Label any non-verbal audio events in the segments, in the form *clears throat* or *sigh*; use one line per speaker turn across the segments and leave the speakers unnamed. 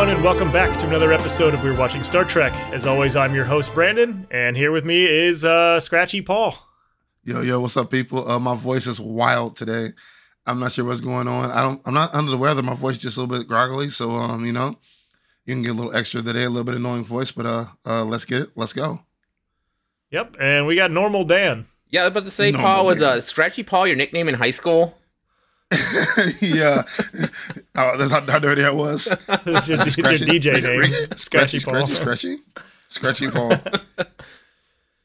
everyone, and welcome back to another episode of We're Watching Star Trek. As always, I'm your host, Brandon, and here with me is uh, Scratchy Paul.
Yo, yo, what's up, people? Uh, my voice is wild today. I'm not sure what's going on. I don't. I'm not under the weather. My voice is just a little bit groggly. So, um, you know, you can get a little extra today, a little bit annoying voice. But uh, uh, let's get it. Let's go.
Yep, and we got Normal Dan.
Yeah, I was about to say, Paul, was uh, Scratchy Paul your nickname in high school? *laughs*
yeah, oh, that's how, how dirty I was. *laughs*
it's, your, your DJ name, Scratchy,
Scratchy,
Paul.
Scratchy, Scratchy, Scratchy Paul. *laughs*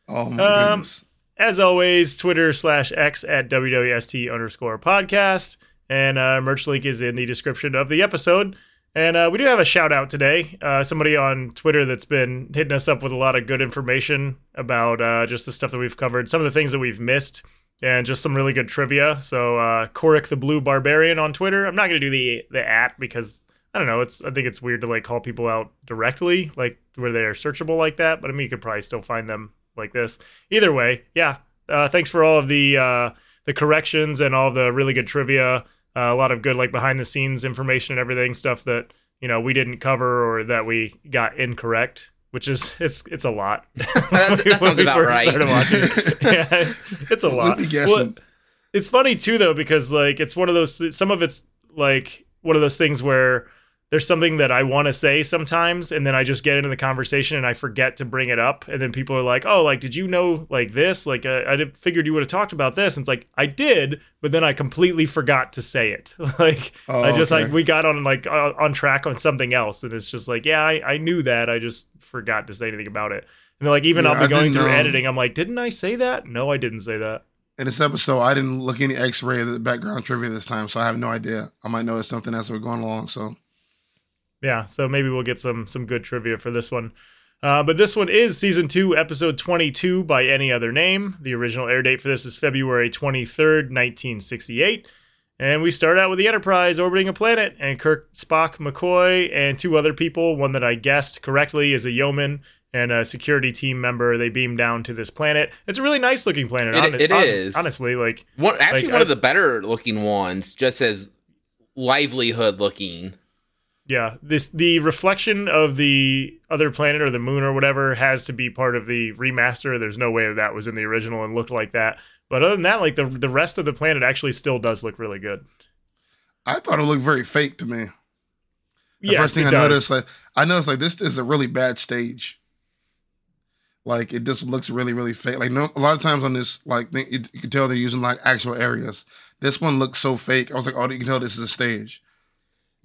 Oh my
Um,
goodness.
As always, Twitter slash X at WWST underscore podcast. And uh, merch link is in the description of the episode. And uh, we do have a shout out today. Uh, somebody on Twitter that's been hitting us up with a lot of good information about uh, just the stuff that we've covered, some of the things that we've missed, and just some really good trivia. So, uh, Korik the Blue Barbarian on Twitter. I'm not to do the the at because I don't know. It's I think it's weird to like call people out directly, like where they are searchable like that. But I mean, you could probably still find them like this. Either way, yeah. Uh, thanks for all of the uh, the corrections and all the really good trivia. Uh, a lot of good like behind the scenes information and everything, stuff that you know we didn't cover or that we got incorrect. Which is *laughs* it's it's a lot. *laughs*
That- that sounds about right.
started watching, *laughs* yeah, it's it's a lot.
We'll.
Well, it's funny too though because like it's one of those some of it's like one of those things where there's something that I want to say sometimes and then I just get into the conversation and I forget to bring it up and then people are like, "Oh, like did you know like this? Like uh, I figured you would have talked about this." And it's like, "I did, but then I completely forgot to say it." *laughs* like
Oh,
I just
okay.
like we got on like uh, on track on something else and it's just like, "Yeah, I, I knew that. I just forgot to say anything about it." And like even
Yeah,
I'll be going through editing, I'm like, "Didn't I say that?" No, I didn't say that.
In this episode, I didn't look any X-ray of the background trivia this time, so I have no idea. I might notice something as we're going along. So
yeah so maybe we'll get some some good trivia for this one uh, but this one is season 2 episode 22 by any other name the original air date for this is february 23rd 1968 and we start out with the enterprise orbiting a planet and kirk spock mccoy and two other people one that i guessed correctly is a yeoman and a security team member they beam down to this planet it's a really nice looking planet
It-
hon-
it
hon-
is.
honestly like
One, actually,
Like,
one
I-
of the better looking ones, just as livelihood looking.
Yeah, this the reflection of the other planet or the moon or whatever has to be part of the remaster. There's no way that that was in the original and looked like that. But other than that, like the the rest of the planet actually still does look really good.
I thought it looked very fake to me. The
Yeah,
first thing
it
I
does.
noticed, like I noticed, like this is a really bad stage. Like it just looks really, really fake. Like no, a lot of times on this, like thing, you, you can tell they're using like actual areas. This one looks so fake. I was like, oh, you can tell this is a stage.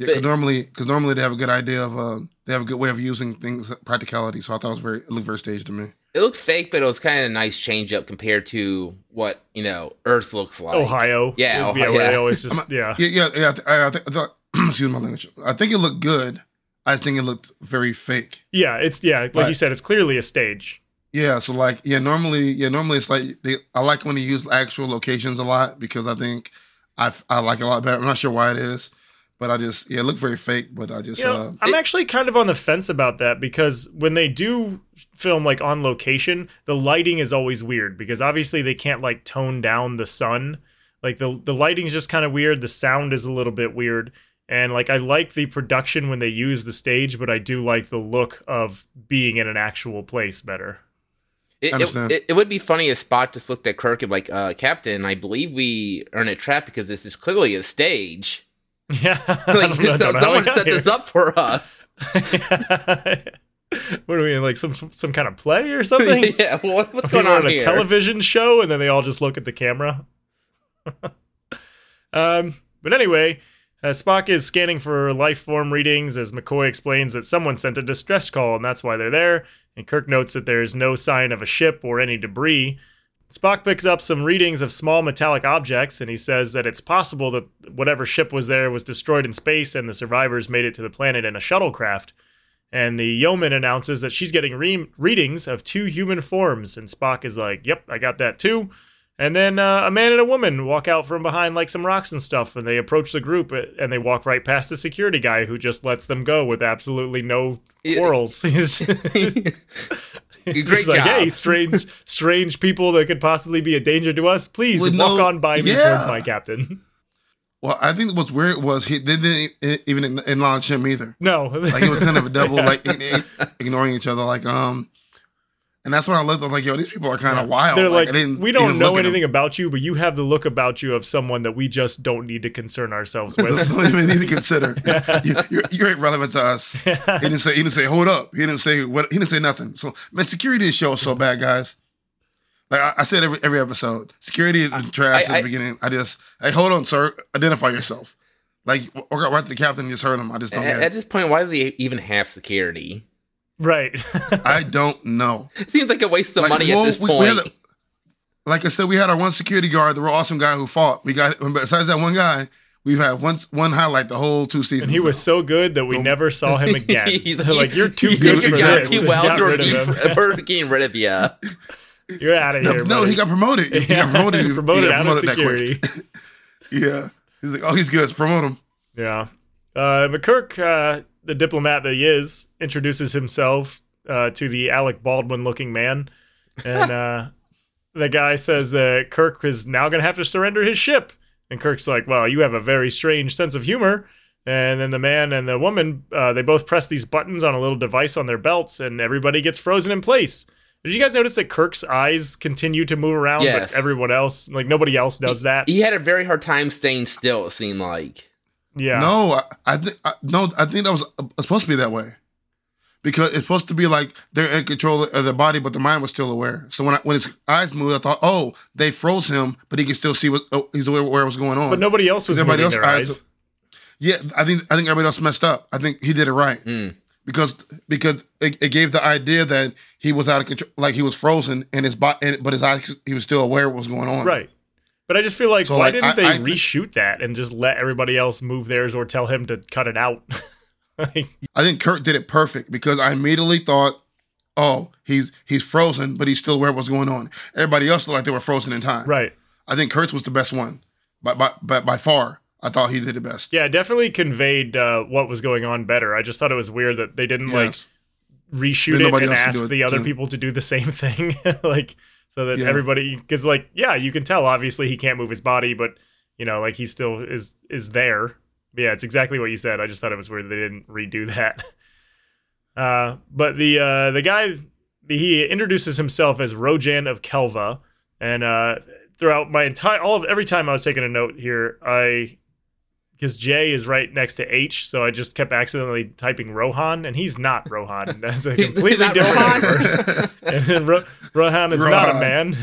Yeah, because normally, because normally they have a good idea of, uh, they have a good way of using things, practicality. So I thought it was very, it looked very staged to me.
It looked fake, but it was kind of a nice change up compared to what you know Earth looks like.
Ohio,
Yeah,
yeah,
Ohio,
where they
yeah.
always *laughs* just yeah.
Yeah, yeah, yeah. I, th- I, I, think, I thought, *clears throat* excuse my language. I think it looked good. I just think it looked very fake.
Yeah, it's yeah, like you said, it's clearly a stage.
Yeah, so like yeah, normally yeah, normally it's like they I like when they use actual locations a lot because I think I I like it a lot better. I'm not sure why it is, but I just yeah, it looked very fake, but I just
You know,
uh
I'm actually kind of on the fence about that because when they do film like on location, the lighting is always weird because obviously they can't like tone down the sun. Like the the lighting is just kind of weird. The sound is a little bit weird. And like I like the production when they use the stage, but I do like the look of being in an actual place better.
It, it, it, it would be funny if Spock just looked at Kirk and like, uh, Captain, I believe we are in a trap because this is clearly a stage.
Yeah. *laughs*
Like, *laughs*
don't know- don't know how we
someone set
here.
this up for us. *laughs*
what do we mean? like some some kind of play or something?
yeah, what, what's going on
on a
here?
television show and then they all just look at the camera. um, but anyway, uh, Spock is scanning for life form readings as McCoy explains that someone sent a distress call and that's why they're there. And Kirk notes that there's no sign of a ship or any debris. Spock picks up some readings of small metallic objects and he says that it's possible that whatever ship was there was destroyed in space and the survivors made it to the planet in a shuttlecraft. And the yeoman announces that she's getting re- readings of two human forms. And Spock is like, Yep, I got that too. And then uh, a man and a woman walk out from behind like some rocks and stuff. And they approach the group uh, and they walk right past the security guy who just lets them go with absolutely no quarrels. *laughs* *laughs* He's, he's *laughs*
Great
just like,
job.
Hey, strange, *laughs* strange people that could possibly be a danger to us. Please
With
walk
no-
on by me
yeah.
towards my captain.
Well, I think what's weird was he they didn't even acknowledge him either.
No,
Like it was kind of a double,
Yeah. *laughs*
like ignoring each other. Like um, and that's when I looked. I was like, yo, these people are kind of
Yeah.
wild.
They're like,
I didn't
we don't know
look at 'em.
anything about you, but you have the look about you of someone that we just don't need to concern ourselves *laughs* with.
don't even need to consider. *laughs* you, you're, you're irrelevant to us. He didn't say. He didn't say. Hold up. He didn't say what. He didn't say nothing. So man, security in this show is so bad, guys. Like I, I said every every episode, security is trash
I-
at the beginning. I just, hey, hold on, sir. Identify yourself. Like walk right to the captain just heard him. I just don't
At,
get
at
it.
this point, why do they even have security?
Right.
I don't know. *laughs*
It seems like a waste of
Like,
money
well,
at this
we-
point.
we had a- Like I said, we had our one security guard, the real awesome guy who fought. We got besides that one guy, we've had one one highlight the whole two seasons.
and he was so good that we
So-
never saw him *laughs* again.
He's
like, you're too
you-
good
you're
for
doing
this.
Too
Just
well
got
to
rid of
be-
him. *laughs*
we're getting rid of you.
You're out of
no,
here.
no,
buddy.
he got promoted. He
yeah,
got promoted. He
promoted
got
out of
promoted that
security.
Yeah, he's like, oh, he's good. Let's promote him.
Yeah. Uh, McKirk, uh, the diplomat that he is, introduces himself uh, to the Alec Baldwin looking man. And *laughs* uh, the guy says that Kirk is now going to have to surrender his ship. And Kirk's like, well, you have a very strange sense of humor. And then the man and the woman, uh, they both press these buttons on a little device on their belts, and everybody gets frozen in place. Did you guys notice that Kirk's eyes continue to move around,
Yes.
but everyone else, like nobody else, does that?
He had a very hard time staying still. It seemed like.
Yeah.
No, I, I think I, no, I think that was uh, supposed to be that way because it's supposed to be like they're in control of their body, but the mind was still aware. So when I, when his eyes moved, I thought, oh, they froze him, but he can still see what oh, he's aware where it was going on.
But nobody else was
Everybody else
their
eyes-
eyes.
Yeah, I think I think everybody else messed up. I think he did it right
Mm.
because because it, it gave the idea that he was out of control, like he was frozen, and his body, but his eyes, he was still aware of what was going on.
Right. But I just feel like
So,
why
like,
didn't
I-
they
I-
reshoot that and just let everybody else move theirs or tell him to cut it out? *laughs* Like,
I think Kirk did it perfect because I immediately thought, oh, he's he's frozen, but he's still aware of what's going on. Everybody else looked like they were frozen in time.
right.
I think Kirk's was the best one, by by by, by far. I thought he did the best.
Yeah, definitely conveyed uh, what was going on better. I just thought it was weird that they didn't
Yes.
like reshoot
Then
it and ask
it,
the other
too.
people to do the same *laughs* thing. like so that
Yeah.
everybody because like yeah, you can tell obviously he can't move his body, but you know, like he still is is there. But yeah, it's exactly what you said. I just thought it was weird they didn't redo that. *laughs* Uh, but the uh, the guy he introduces himself as Rojan of Kelva, and uh, throughout my entire all of every time I was taking a note here, I because J is right next to H, so I just kept accidentally typing Rohan, and he's not Rohan. *laughs* That's a completely different
Rohan.
universe. and *laughs* then *laughs* Ro- Rohan is not a man;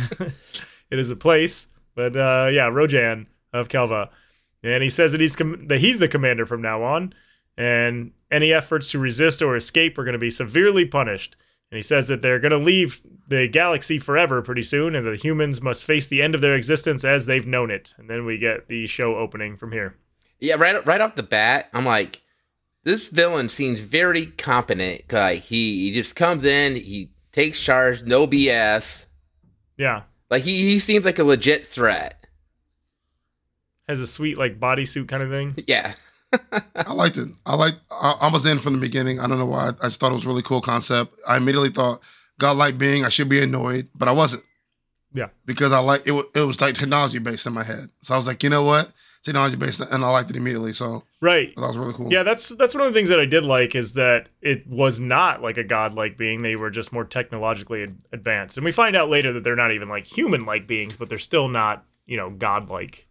it is a place. But uh, yeah, Rojan of Kelva, and he says that he's com- that he's the commander from now on, and any efforts to resist or escape are going to be severely punished. And he says that they're going to leave the galaxy forever pretty soon, and the humans must face the end of their existence as they've known it. And then we get the show opening from here.
Yeah, right right off the bat, I'm like, this villain seems very competent. Like he, he just comes in, he takes charge, no BS.
Yeah,
Like he, he seems like a legit threat.
has a sweet like bodysuit kind of thing.
Yeah. *laughs*
I liked it. I liked. I, I was in from the beginning. I don't know why. I, I just thought it was a really cool concept. I immediately thought, godlike being, I should be annoyed, but I wasn't.
Yeah.
Because I like it. Was, it was like technology based in my head. So I was like, you know what, technology based, and I liked it immediately. So
Right.
that was really cool.
Yeah, that's that's one of the things that I did like is that it was not like a godlike being. They were just more technologically advanced, and we find out later that they're not even like human-like beings, but they're still not, you know, godlike.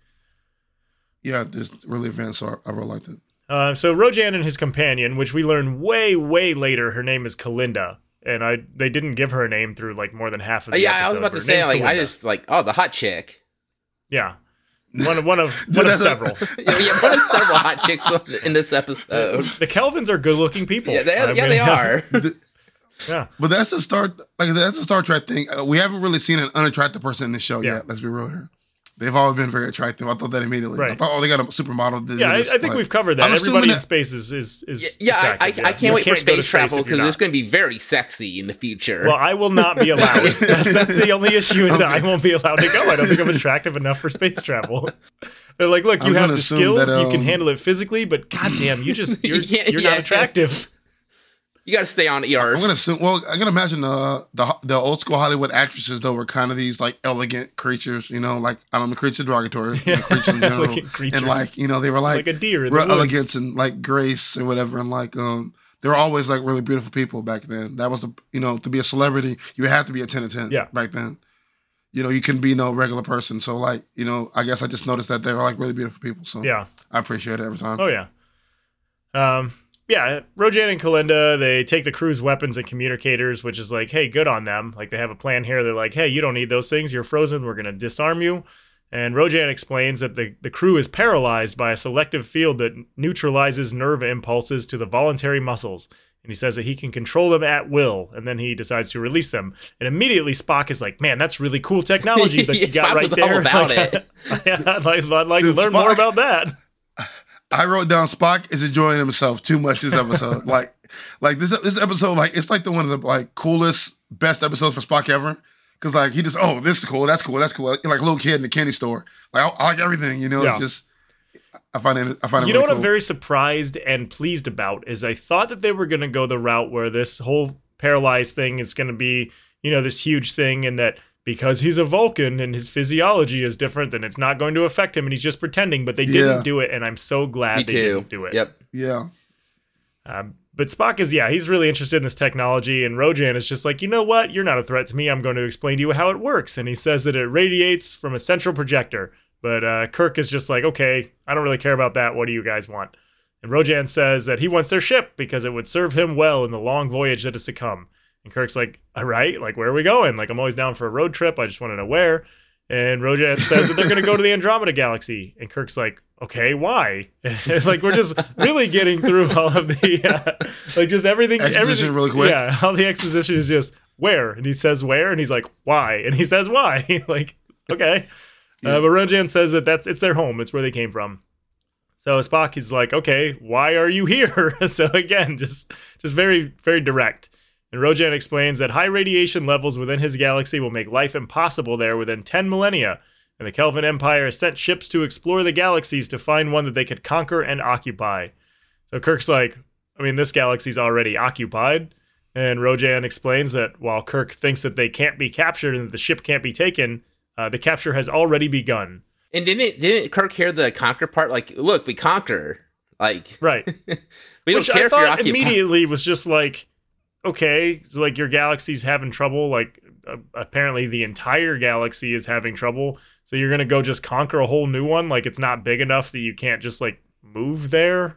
Yeah, this really advanced. So I, I really liked it.
Uh, so Rojan and his companion, which we learn way, way later, her name is Kelinda, and I they didn't give her a name through like more than half of the
yeah, I was
episode.
about to say,
name's
like, I just like, oh, the hot chick.
yeah, one of *laughs* one of *laughs* one of several.
yeah, yeah, what are several hot chicks in this episode?
the Kelvans are good-looking people.
Yeah, they,
I
yeah,
mean,
they are. *laughs*
Yeah,
But that's a start. Like that's a Star Trek thing. Uh, we haven't really seen an unattractive person in this show
Yeah.
yet. Let's be real here. They've always been very attractive. I thought that immediately. I thought, oh, they got a supermodel. to do
yeah. I, I think
Like,
we've covered that.
I'm assuming
Everybody in space is is, is
Yeah, I, I,
attractive,
I
You
can't wait for
go to
space travel because it's going to be very sexy in the future.
Well, I will not be allowed. *laughs* that's, that's the only issue is that I won't be allowed to go. I don't think I'm attractive enough for space travel. *laughs* They're like, look, you
I'm
have the skills,
that,
you can
um,
handle it physically, but goddamn, you just *laughs* you're,
Yeah,
you're
yeah.
not attractive.
You got to stay on ERs.
I'm gonna assume. Well, I can imagine uh, the the old school Hollywood actresses though were kind of these like elegant creatures, you know, like I don't know, creatures derogatory,
Yeah.
like creatures in general,
creatures.
and like you know they were
like,
like,
a deer in the
real
woods.
elegance and like grace or whatever, and like um they were always like really beautiful people back then. That was a you know to be a celebrity you had to be a ten to ten.
Yeah.
back then. You know, you couldn't be no regular person. So like, you know, I guess I just noticed that they were like really beautiful people. So
Yeah.
I appreciate it every time.
Oh yeah. Um. Yeah, Rojan and Kelinda, they take the crew's weapons and communicators, which is like, hey, good on them. Like they have a plan here. They're like, hey, you don't need those things. You're frozen. We're gonna disarm you. And Rojan explains that the, the crew is paralyzed by a selective field that neutralizes nerve impulses to the voluntary muscles. And he says that he can control them at will, and then he decides to release them. And immediately Spock is like, "Man, that's really cool technology that you *laughs* got right
all
there." *laughs*
about
Like,
it.
yeah, *laughs* I'd like, I'd like to learn more about that.
I wrote down Spock is enjoying himself too much this episode. *laughs* like, like this this episode, like it's like the one of the like coolest, best episodes for Spock ever. Cause like he just oh this is cool, that's cool, that's cool. Like a little kid in the candy store. Like I, I like everything, you know.
Yeah.
It's just I find it I find it
You know what
cool.
I'm very surprised and pleased about is I thought that they were going to go the route where this whole paralyzed thing is going to be, you know, this huge thing and that because he's a Vulcan and his physiology is different, then it's not going to affect him and he's just pretending. But they
Yeah.
didn't do it, and I'm so glad
Me
they
too.
didn't do it.
Yep.
yeah.
Um, but Spock is, yeah, he's really interested in this technology, and Rojan is just like, you know what? You're not a threat to me. I'm going to explain to you how it works. And he says that it radiates from a central projector. But uh, Kirk is just like, okay, I don't really care about that. What do you guys want? And Rojan says that he wants their ship because it would serve him well in the long voyage that is to come. And Kirk's like, all right, like, where are we going? Like, I'm always down for a road trip. I just want to know where. And Rojan says that they're going to go to the Andromeda Galaxy. And Kirk's like, okay, why? *laughs* like, we're just really getting through all of the, uh, like, just everything.
Exposition
everything,
really quick.
Yeah, all the exposition is just where. And he says where. And he's like, why? And he says why. *laughs* like, okay.
Yeah.
Uh, but Rojan says that that's it's their home. It's where they came from. So Spock is like, okay, why are you here? *laughs* so again, just just very very direct. And Rojan explains that high radiation levels within his galaxy will make life impossible there within 10 millennia. And the Kelvan Empire has sent ships to explore the galaxies to find one that they could conquer and occupy. So Kirk's like, I mean, this galaxy's already occupied. And Rojan explains that while Kirk thinks that they can't be captured and that the ship can't be taken, uh, the capture has already begun.
And didn't didn't Kirk hear the conquer part? Like, look, we conquer. Like,
Right. *laughs*
we
Which
don't care
I
if you're
thought immediately was just like, okay, so like your galaxy's having trouble. Like uh, apparently the entire galaxy is having trouble. So you're gonna go just conquer a whole new one. Like it's not big enough that you can't just like move there.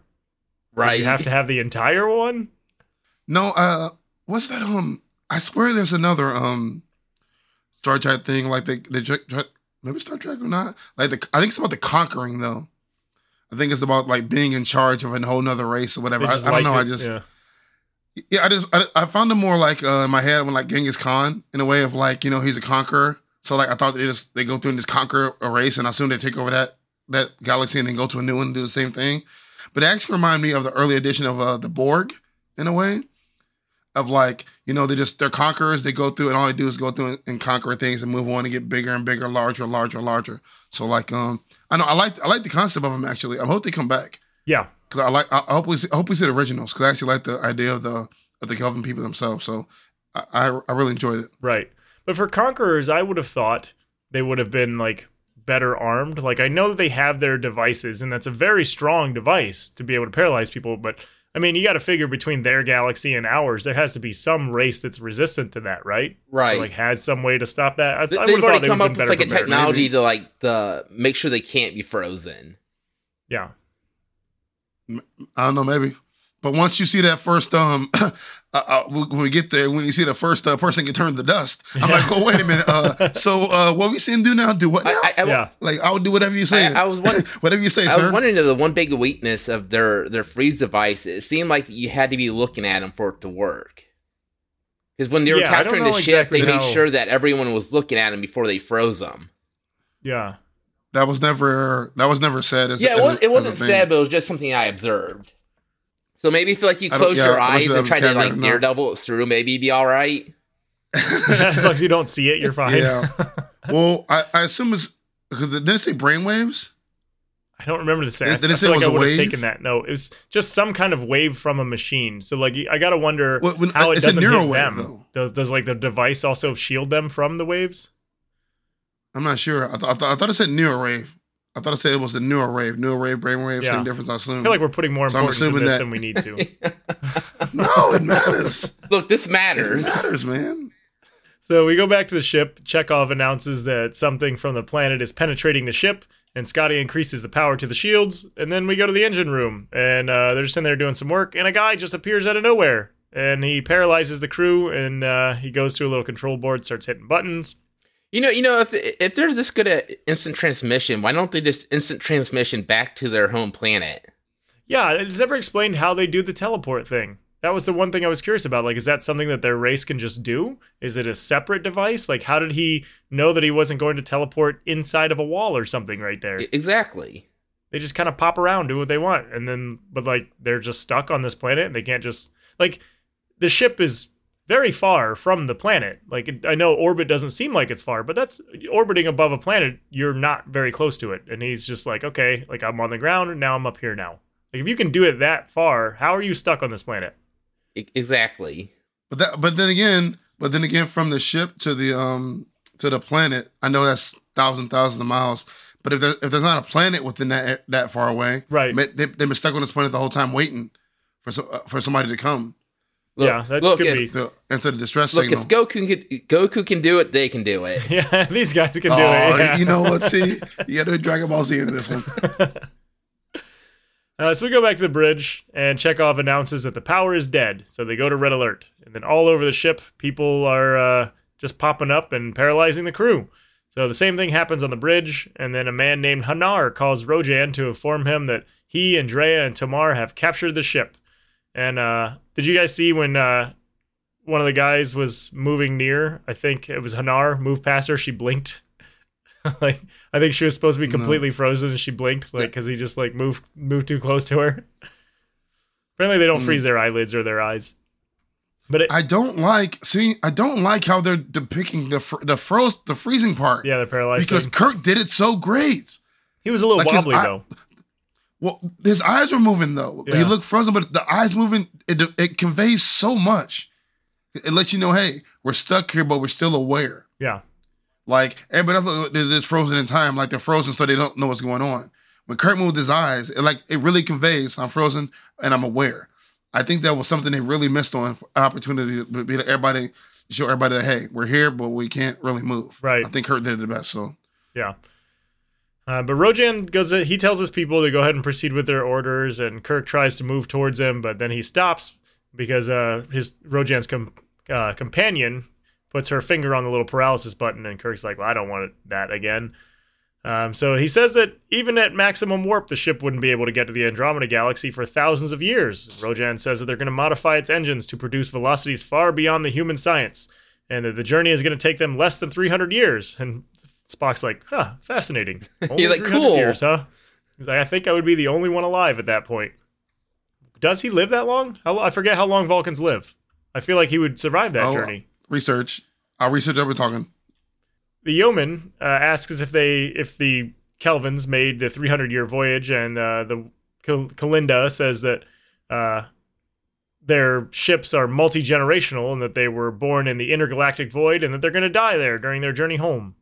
right?
You have to have the entire one.
No, uh, what's that? Um, I swear there's another um Star Trek thing like they they tr- tr- maybe Star Trek or not. Like the I think it's about the conquering though. I think it's about like being in charge of a whole nother race or whatever. I, I don't
like
know. I just
yeah.
Yeah, I just I, I found it more like uh, in my head when like Genghis Khan in a way of like you know he's a conqueror. So like I thought they just they go through and just conquer a race, and I assume they take over that that galaxy and then go to a new one and do the same thing. But it actually reminded me of the early edition of uh, the Borg in a way of like you know they just they're conquerors. They go through and all they do is go through and, and conquer things and move on and get bigger and bigger, larger, larger, larger. So like um I know I like I like the concept of them actually. I hope they come back
Yeah.
Because I like I I hope we see, I hope we see the originals because I actually like the idea of the of the Kelvin people themselves. So I I, I really enjoyed it.
Right. But for conquerors, I would have thought they would have been like better armed. Like I know that they have their devices, and that's a very strong device to be able to paralyze people. But I mean, you got to figure between their galaxy and ours, there has to be some race that's resistant to that, right? Or,
right.
like has some way to stop that. I,
They-
I
They've
would have
already
thought they
come
would
up
have
with
been
like a
prepared.
technology
maybe.
to like the make sure they can't be frozen.
Yeah.
I don't know maybe, but once you see that first um. *coughs* Uh, uh, when we get there, when you see the first uh, person get turned to dust, I'm like, oh wait a minute. Uh, *laughs* so uh, what we seeing do now? Do what now?
I, I, I,
Yeah.
like I'll do whatever you say.
I, I was wondering. *laughs*
whatever you say,
I
sir.
was wondering the one big weakness of their their freeze device. It seemed like you had to be looking at them for it to work. Because when they were
Yeah,
capturing the
know
ship, they
exactly
made
how-
sure that everyone was looking at them before they froze them.
Yeah.
That was never that was never said. As,
Yeah, it, was, it
as a
wasn't
thing.
said, but it was just something I observed. So maybe if like you close
yeah,
your
I
eyes and try to like
or
daredevil it through, maybe you'd be all right. *laughs*
as long as you don't see it, you're fine.
Yeah. *laughs* well, I, I assume it's because didn't it say brainwaves?
I don't remember the say.
Did-
I,
did it
I
say
feel
it
like I
was a
would have
wave?
taken that. No, it was just some kind of wave from a machine. So like I gotta wonder
Well, when-
how it doesn't hit
wave,
them.
though.
Does, does like the device also shield them from the waves?
I'm not sure. I, th- I, th- I thought it said neural wave. I thought I said it was the neural wave. Neural wave, brain wave,
Yeah.
same difference. I assume.
I feel like we're putting more
So I'm
importance in this
that-
than we need to. *laughs* *laughs*
no, it matters.
Look, this
It
matters.
matters, man.
So we go back to the ship. Chekov announces that something from the planet is penetrating the ship, and Scotty increases the power to the shields. And then we go to the engine room, and uh, they're just in there doing some work, and a guy just appears out of nowhere, and he paralyzes the crew, and uh, he goes to a little control board, starts hitting buttons.
You know, you know, if if there's this good at instant transmission, why don't they just instant transmission back to their home planet?
Yeah, it's never explained how they do the teleport thing. That was the one thing I was curious about. Like, is that something that their race can just do? Is it a separate device? Like, how did he know that he wasn't going to teleport inside of a wall or something right there?
Exactly.
they just kind of pop around, do what they want, and then but like they're just stuck on this planet. And they can't just like the ship is very far from the planet. Like I know orbit doesn't seem like it's far, but that's orbiting above a planet. You're not very close to it, and he's just like, okay, like I'm on the ground, and now I'm up here now. Like if you can do it that far, how are you stuck on this planet?
Exactly.
But that, but then again, but then again, from the ship to the um to the planet, I know that's thousand thousands of miles. But if there, if there's not a planet within that that far away,
Right.
they, they've been stuck on this planet the whole time waiting for so, uh, for somebody to come
Look,
Yeah, that
look,
could
if,
be.
to answer the distress
look,
signal.
if Goku can Goku can do it, they can do it. *laughs*
Yeah, these guys can do
oh,
it. yeah.
you know what? *laughs* See, you got to Dragon Ball Z in this one. *laughs*
Uh, so we go back to the bridge, and Chekov announces that the power is dead. So they go to red alert, and then all over the ship, people are uh, just popping up and paralyzing the crew. So the same thing happens on the bridge, and then a man named Hanar calls Rojan to inform him that he and Drea and Tomar have captured the ship. And uh, did you guys see when uh, one of the guys was moving near? I think it was Hanar moved past her. She blinked. *laughs* like I think she was supposed to be
No.
completely frozen, and she blinked like because he just like moved moved too close to her. Apparently, they don't
Mm.
freeze their eyelids or their eyes. But it,
I don't like. See, I don't like how they're depicting the fr- the froze the freezing part
yeah, they're paralyzed.
because
thing.
Kirk did it so great.
he was a little
like
wobbly
eye-
though.
Well, his eyes were moving though. He looked frozen, but the eyes moving it it conveys so much. It lets you know, hey, we're stuck here, but we're still aware.
Yeah,
Like everybody else, they're just frozen in time, like they're frozen, so they don't know what's going on. When Kirk moved his eyes, it like it really conveys, I'm frozen and I'm aware. I think that was something they really missed on an opportunity to be like everybody, show everybody that hey, we're here, but we can't really move.
Right.
I think Kirk did the best. So
yeah. Uh, but Rojan goes. He tells his people to go ahead and proceed with their orders, and Kirk tries to move towards him, but then he stops because uh, his Rojan's com- uh, companion puts her finger on the little paralysis button, and Kirk's like, "Well, I don't want that again." Um, so he says that even at maximum warp, the ship wouldn't be able to get to the Andromeda Galaxy for thousands of years. Rojan says that they're going to modify its engines to produce velocities far beyond the human science, and that the journey is going to take them less than 300 years. And Spock's like, huh, fascinating. *laughs* Only
He's like, cool.
Years, huh? He's like, I think I would be the only one alive at that point. Does he live that long? How, I forget how long Vulcans live. I feel like he would survive that
Oh,
journey.
research, I'll research what we're talking.
the yeoman uh, asks if they if the Kelvans made the 300 year voyage, and uh, the Kal- Kelinda says that uh, their ships are multi generational and that they were born in the intergalactic void and that they're going to die there during their journey home.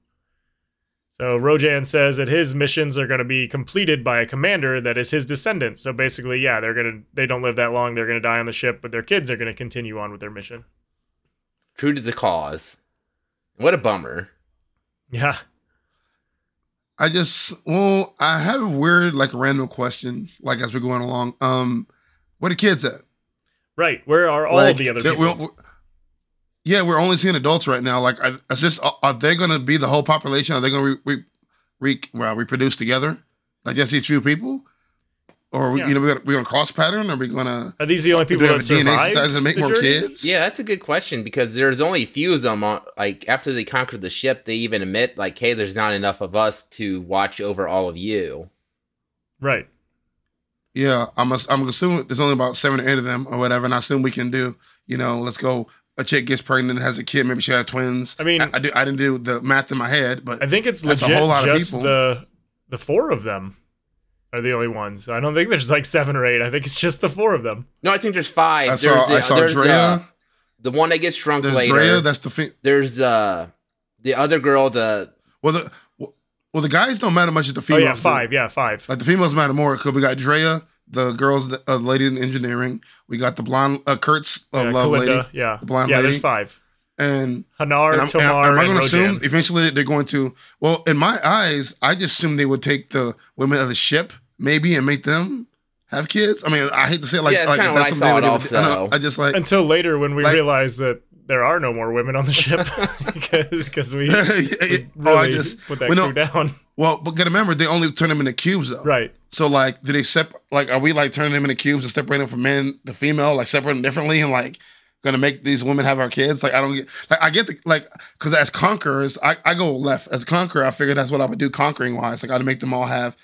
So Rojan says that his missions are going to be completed by a commander that is his descendant. So basically, yeah, they're gonna they don't live that long. They're going to die on the ship, but their kids are going to continue on with their mission.
True to the cause. What a bummer.
Yeah.
I just well, I have a weird, like random question, like as we're going along. Um, where the kids at?
Right. Where are all
Like,
the other people?
we're- we're- yeah, we're only seeing adults right now. Like, I- is this are- are they going to be the whole population? Are they going to re, re, re, well, reproduce together, like just these few people, or we,
Yeah.
you know, we got, we going to cross pattern? Are we going to
Are these the only people that
have a DNA
survived
synthesizer to make more
journey?
kids?
Yeah, that's a good question because there's only a few of them. On, like after they conquered the ship, they even admit like, "Hey, there's not enough of us to watch over all of you."
Right.
Yeah, I'm ass- I'm assuming there's only about seven or eight of them or whatever, and I assume we can do. You know, let's go. A chick gets pregnant, has a kid, maybe she had twins.
I mean-
I, I, do, I didn't do the math in my head, but
I think it's
That's a
legit
whole lot of
just
people.
the the four of them. are the only ones. I don't think there's like seven or eight. I think it's just the four of them.
No, I think there's five.
I
there's
saw
the,
I saw
there's
Drea.
the, the one that gets drunk
there's
later.
Drea. That's the fe-
there's uh, the other girl. The
well the well the guys don't matter much as the
Oh
females.
yeah,
do.
five. Yeah, five.
Like the females matter more because we got Drea, the girls, the uh, lady in engineering. We got the blonde uh, Kirk's uh,
yeah,
love
Kelinda,
lady,
yeah,
the blonde
yeah.
lady.
There's five.
and
Hanar,
and I'm,
Tomar,
am, am I
and
going to assume eventually they're going to? Well, in my eyes, I just assume they would take the women of the ship maybe and make them have kids. I mean, I hate to say it like
Yeah, it's
like is that
I
something they would do? I, know. I just like
Until later, when we
Like-
realize that there are no more women on the ship, *laughs* because we *laughs*
oh,
really
just
put that
we
crew down.
well, but gotta remember they only turn them into cubes though.
Right.
So like, do they sep like are we like turning them into cubes and separating them from men, the female, like separating them differently and like gonna make these women have our kids? Like I don't get like I get the like because as conquerors, I, I go left. As a conqueror, I figure that's what I would do conquering wise. Like I'd make them all have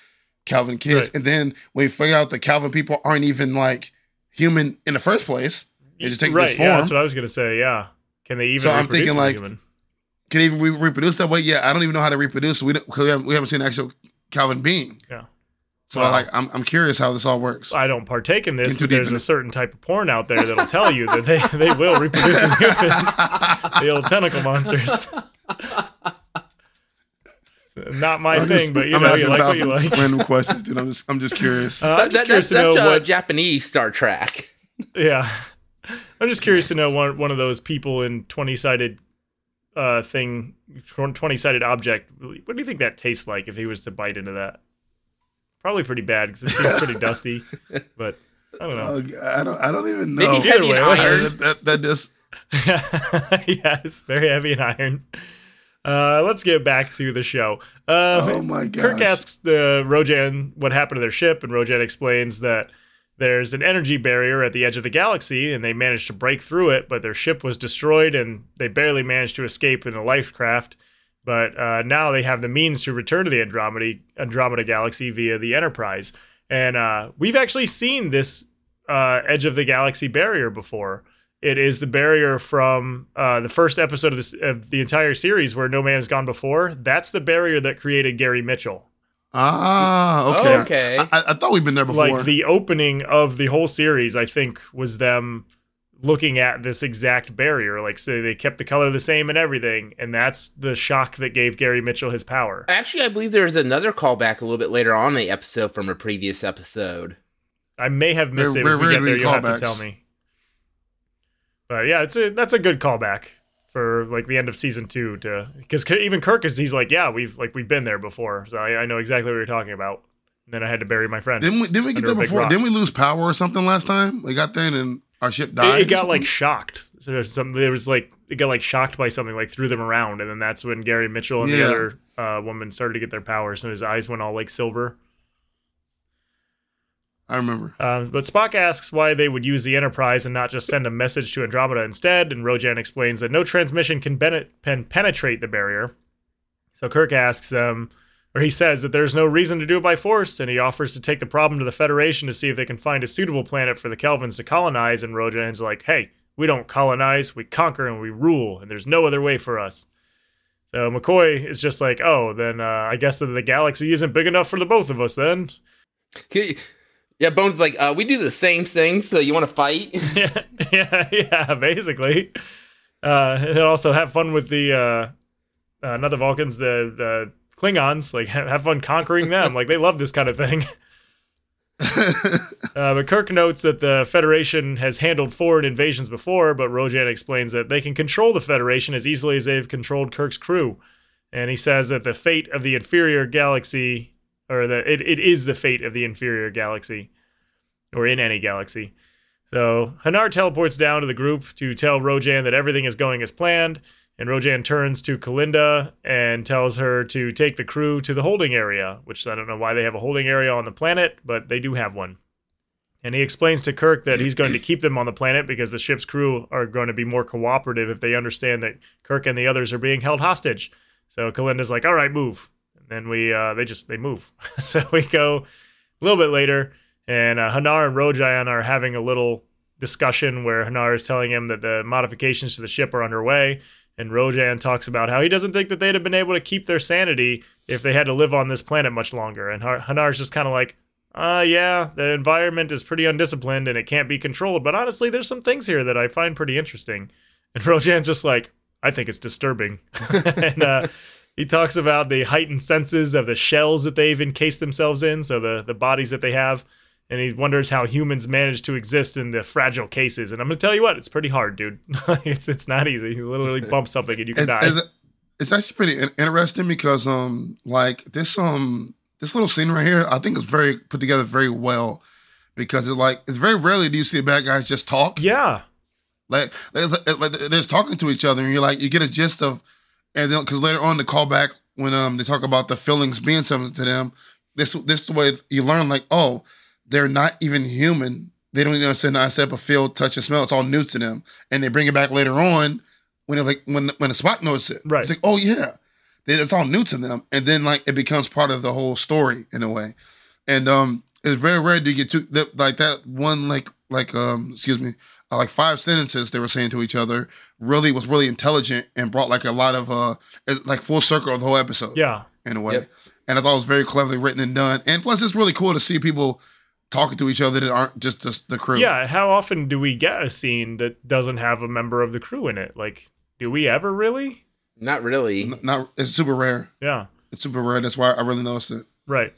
Kelvan kids.
Right.
And then when we figure out the Kelvan people aren't even like human in the first place, they just take
right.
this
Yeah,
form.
that's what I was gonna say. Yeah. Can they even?
So I'm
reproduce
thinking,
as a
like,
human?
Can they even re- reproduce that way? Yeah, I don't even know how to reproduce. We don't, cause we, haven't, we haven't seen an actual Kelvan being.
Yeah.
So
Wow.
like I'm I'm curious how this all works.
I don't partake in this, but there's a
it.
certain type of porn out there that'll tell you that they, they will reproduce as *laughs* humans. the old tentacle monsters. *laughs* Not my
I'm
thing,
just-
but you
I'm
know, you like what you like.
Random *laughs* questions, dude. I'm just I'm just curious.
Uh, I'm just
that-
curious
that's
to know
that's
what.
Japanese Star Trek.
Yeah, I'm just curious to know one one of those people in twenty sided uh thing, twenty sided object. What do you think that tastes like if he was to bite into that? Probably pretty bad because it seems pretty dusty. *laughs* But I don't know.
Oh, I don't I don't even know.
Maybe heavy
way,
and iron.
that, that, that just *laughs*
yes, very heavy and iron. Uh, let's get back to the show. Uh,
oh my god.
Kirk asks the Rojan what happened to their ship, and Rojan explains that there's an energy barrier at the edge of the galaxy, and they managed to break through it, but their ship was destroyed, and they barely managed to escape in a life craft. But uh, now they have the means to return to the Andromeda Andromeda galaxy via the Enterprise, and uh, we've actually seen this uh, edge of the galaxy barrier before. It is the barrier from uh, the first episode of, this, of the entire series where No Man Has Gone Before. That's the barrier that created Gary Mitchell.
Ah, okay.
Oh, okay.
I, I, I thought we've been there before.
Like the opening of the whole series, I think, was them looking at this exact barrier. Like, so they kept the color the same and everything. And that's the shock that gave Gary Mitchell his power.
Actually, I believe there's another callback a little bit later on in the episode from a previous episode.
I may have missed
Where-
it.
where-
if we
where
get
do
there, you'll have to
callbacks?
tell me. But yeah, it's a that's a good callback for like the end of season two to because even Kirk is he's like yeah we've like we've been there before so I, I know exactly what you're talking about. And then I had to bury my friend.
didn't we didn't we get there before? Didn't we lose power or something last time? We got there and our ship died.
it, it got like shocked. So there's some there was like it got like shocked by something like threw them around and then that's when Gary Mitchell and the other uh, woman started to get their powers and his eyes went all like silver.
I remember.
Um, but Spock asks why they would use the Enterprise and not just send a message to Andromeda instead, and Rojan explains that no transmission can, bene- pen- penetrate the barrier. So Kirk asks them, or he says that there's no reason to do it by force, and he offers to take the problem to the Federation to see if they can find a suitable planet for the Kelvans to colonize. And Rojan's like, hey, we don't colonize, we conquer and we rule, and there's no other way for us. So McCoy is just like, oh, then uh, I guess that the galaxy isn't big enough for the both of us then.
Yeah, Bones is like, uh, we do the same thing, so you want to fight? *laughs*
yeah, yeah, yeah, basically. Uh, and also have fun with the uh, uh, not the Vulcans, the the Klingons. Like have, have fun conquering them. like they love this kind of thing. *laughs* *laughs* Uh, but Kirk notes that the Federation has handled foreign invasions before, but Rojan explains that they can control the Federation as easily as they've controlled Kirk's crew. And he says that the fate of the inferior galaxy, or that it, it is the fate of the inferior galaxy, or in any galaxy. So Hanar teleports down to the group to tell Rojan that everything is going as planned, and Rojan turns to Kelinda and tells her to take the crew to the holding area, which I don't know why they have a holding area on the planet, but they do have one. And he explains to Kirk that he's going to keep them on the planet because the ship's crew are going to be more cooperative if they understand that Kirk and the others are being held hostage. So Kelinda's like, "All right, move." And we uh, they just they move. *laughs* so we go a little bit later, and uh, Hanar and Rojan are having a little discussion where Hanar is telling him that the modifications to the ship are underway. And Rojan talks about how he doesn't think that they'd have been able to keep their sanity if they had to live on this planet much longer. And Hanar's just kind of like, uh, yeah, the environment is pretty undisciplined and it can't be controlled. But honestly, there's some things here that I find pretty interesting. And Rojan's just like, I think it's disturbing. *laughs* and uh, he talks about the heightened senses of the shells that they've encased themselves in, so the, the bodies that they have. And he wonders how humans manage to exist in the fragile cases. And I'm going to tell you what, it's pretty hard, dude. *laughs* it's it's not easy. You literally bump something and you can
And-
die.
and it's actually pretty interesting because um like this um this little scene right here I think is very put together very well because it like it's very rarely do you see the bad guys just talk
yeah.
like they're, like, they're just talking to each other and you're like you get a gist of and then because later on the callback when um they talk about the feelings being something to them this this is the way you learn like oh they're not even human. They don't even understand the concept of feel touch and smell. It's all new to them. And they bring it back later on when it like when when the Spock notices it.
Right.
it's like oh yeah. It's all new to them. And then like it becomes part of the whole story in a way. And um it's very rare to get to that like that one like like um excuse me like five sentences they were saying to each other really was really intelligent and brought like a lot of uh like full circle of the whole episode
Yeah.
in a way
Yep.
and i thought it was very cleverly written and done and plus it's really cool to see people talking to each other that aren't just just the crew
Yeah, how often do we get a scene that doesn't have a member of the crew in it? Like, do we ever really?
Not really.
N- not it's super rare
Yeah,
it's super rare that's why i really noticed it
right.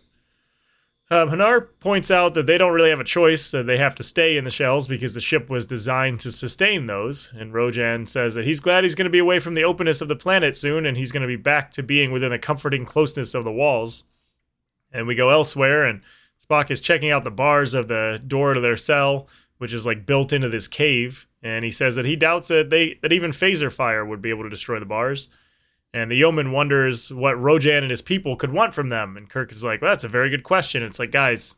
Um, Hanar points out that they don't really have a choice, that they have to stay in the shells because the ship was designed to sustain those. And Rojan says that he's glad he's going to be away from the openness of the planet soon and he's going to be back to being within the comforting closeness of the walls. And we go elsewhere, and Spock is checking out the bars of the door to their cell, which is like built into this cave. And he says that he doubts that they that even phaser fire would be able to destroy the bars. And the yeoman wonders what Rojan and his people could want from them. And Kirk is like, well, that's a very good question. It's like, guys,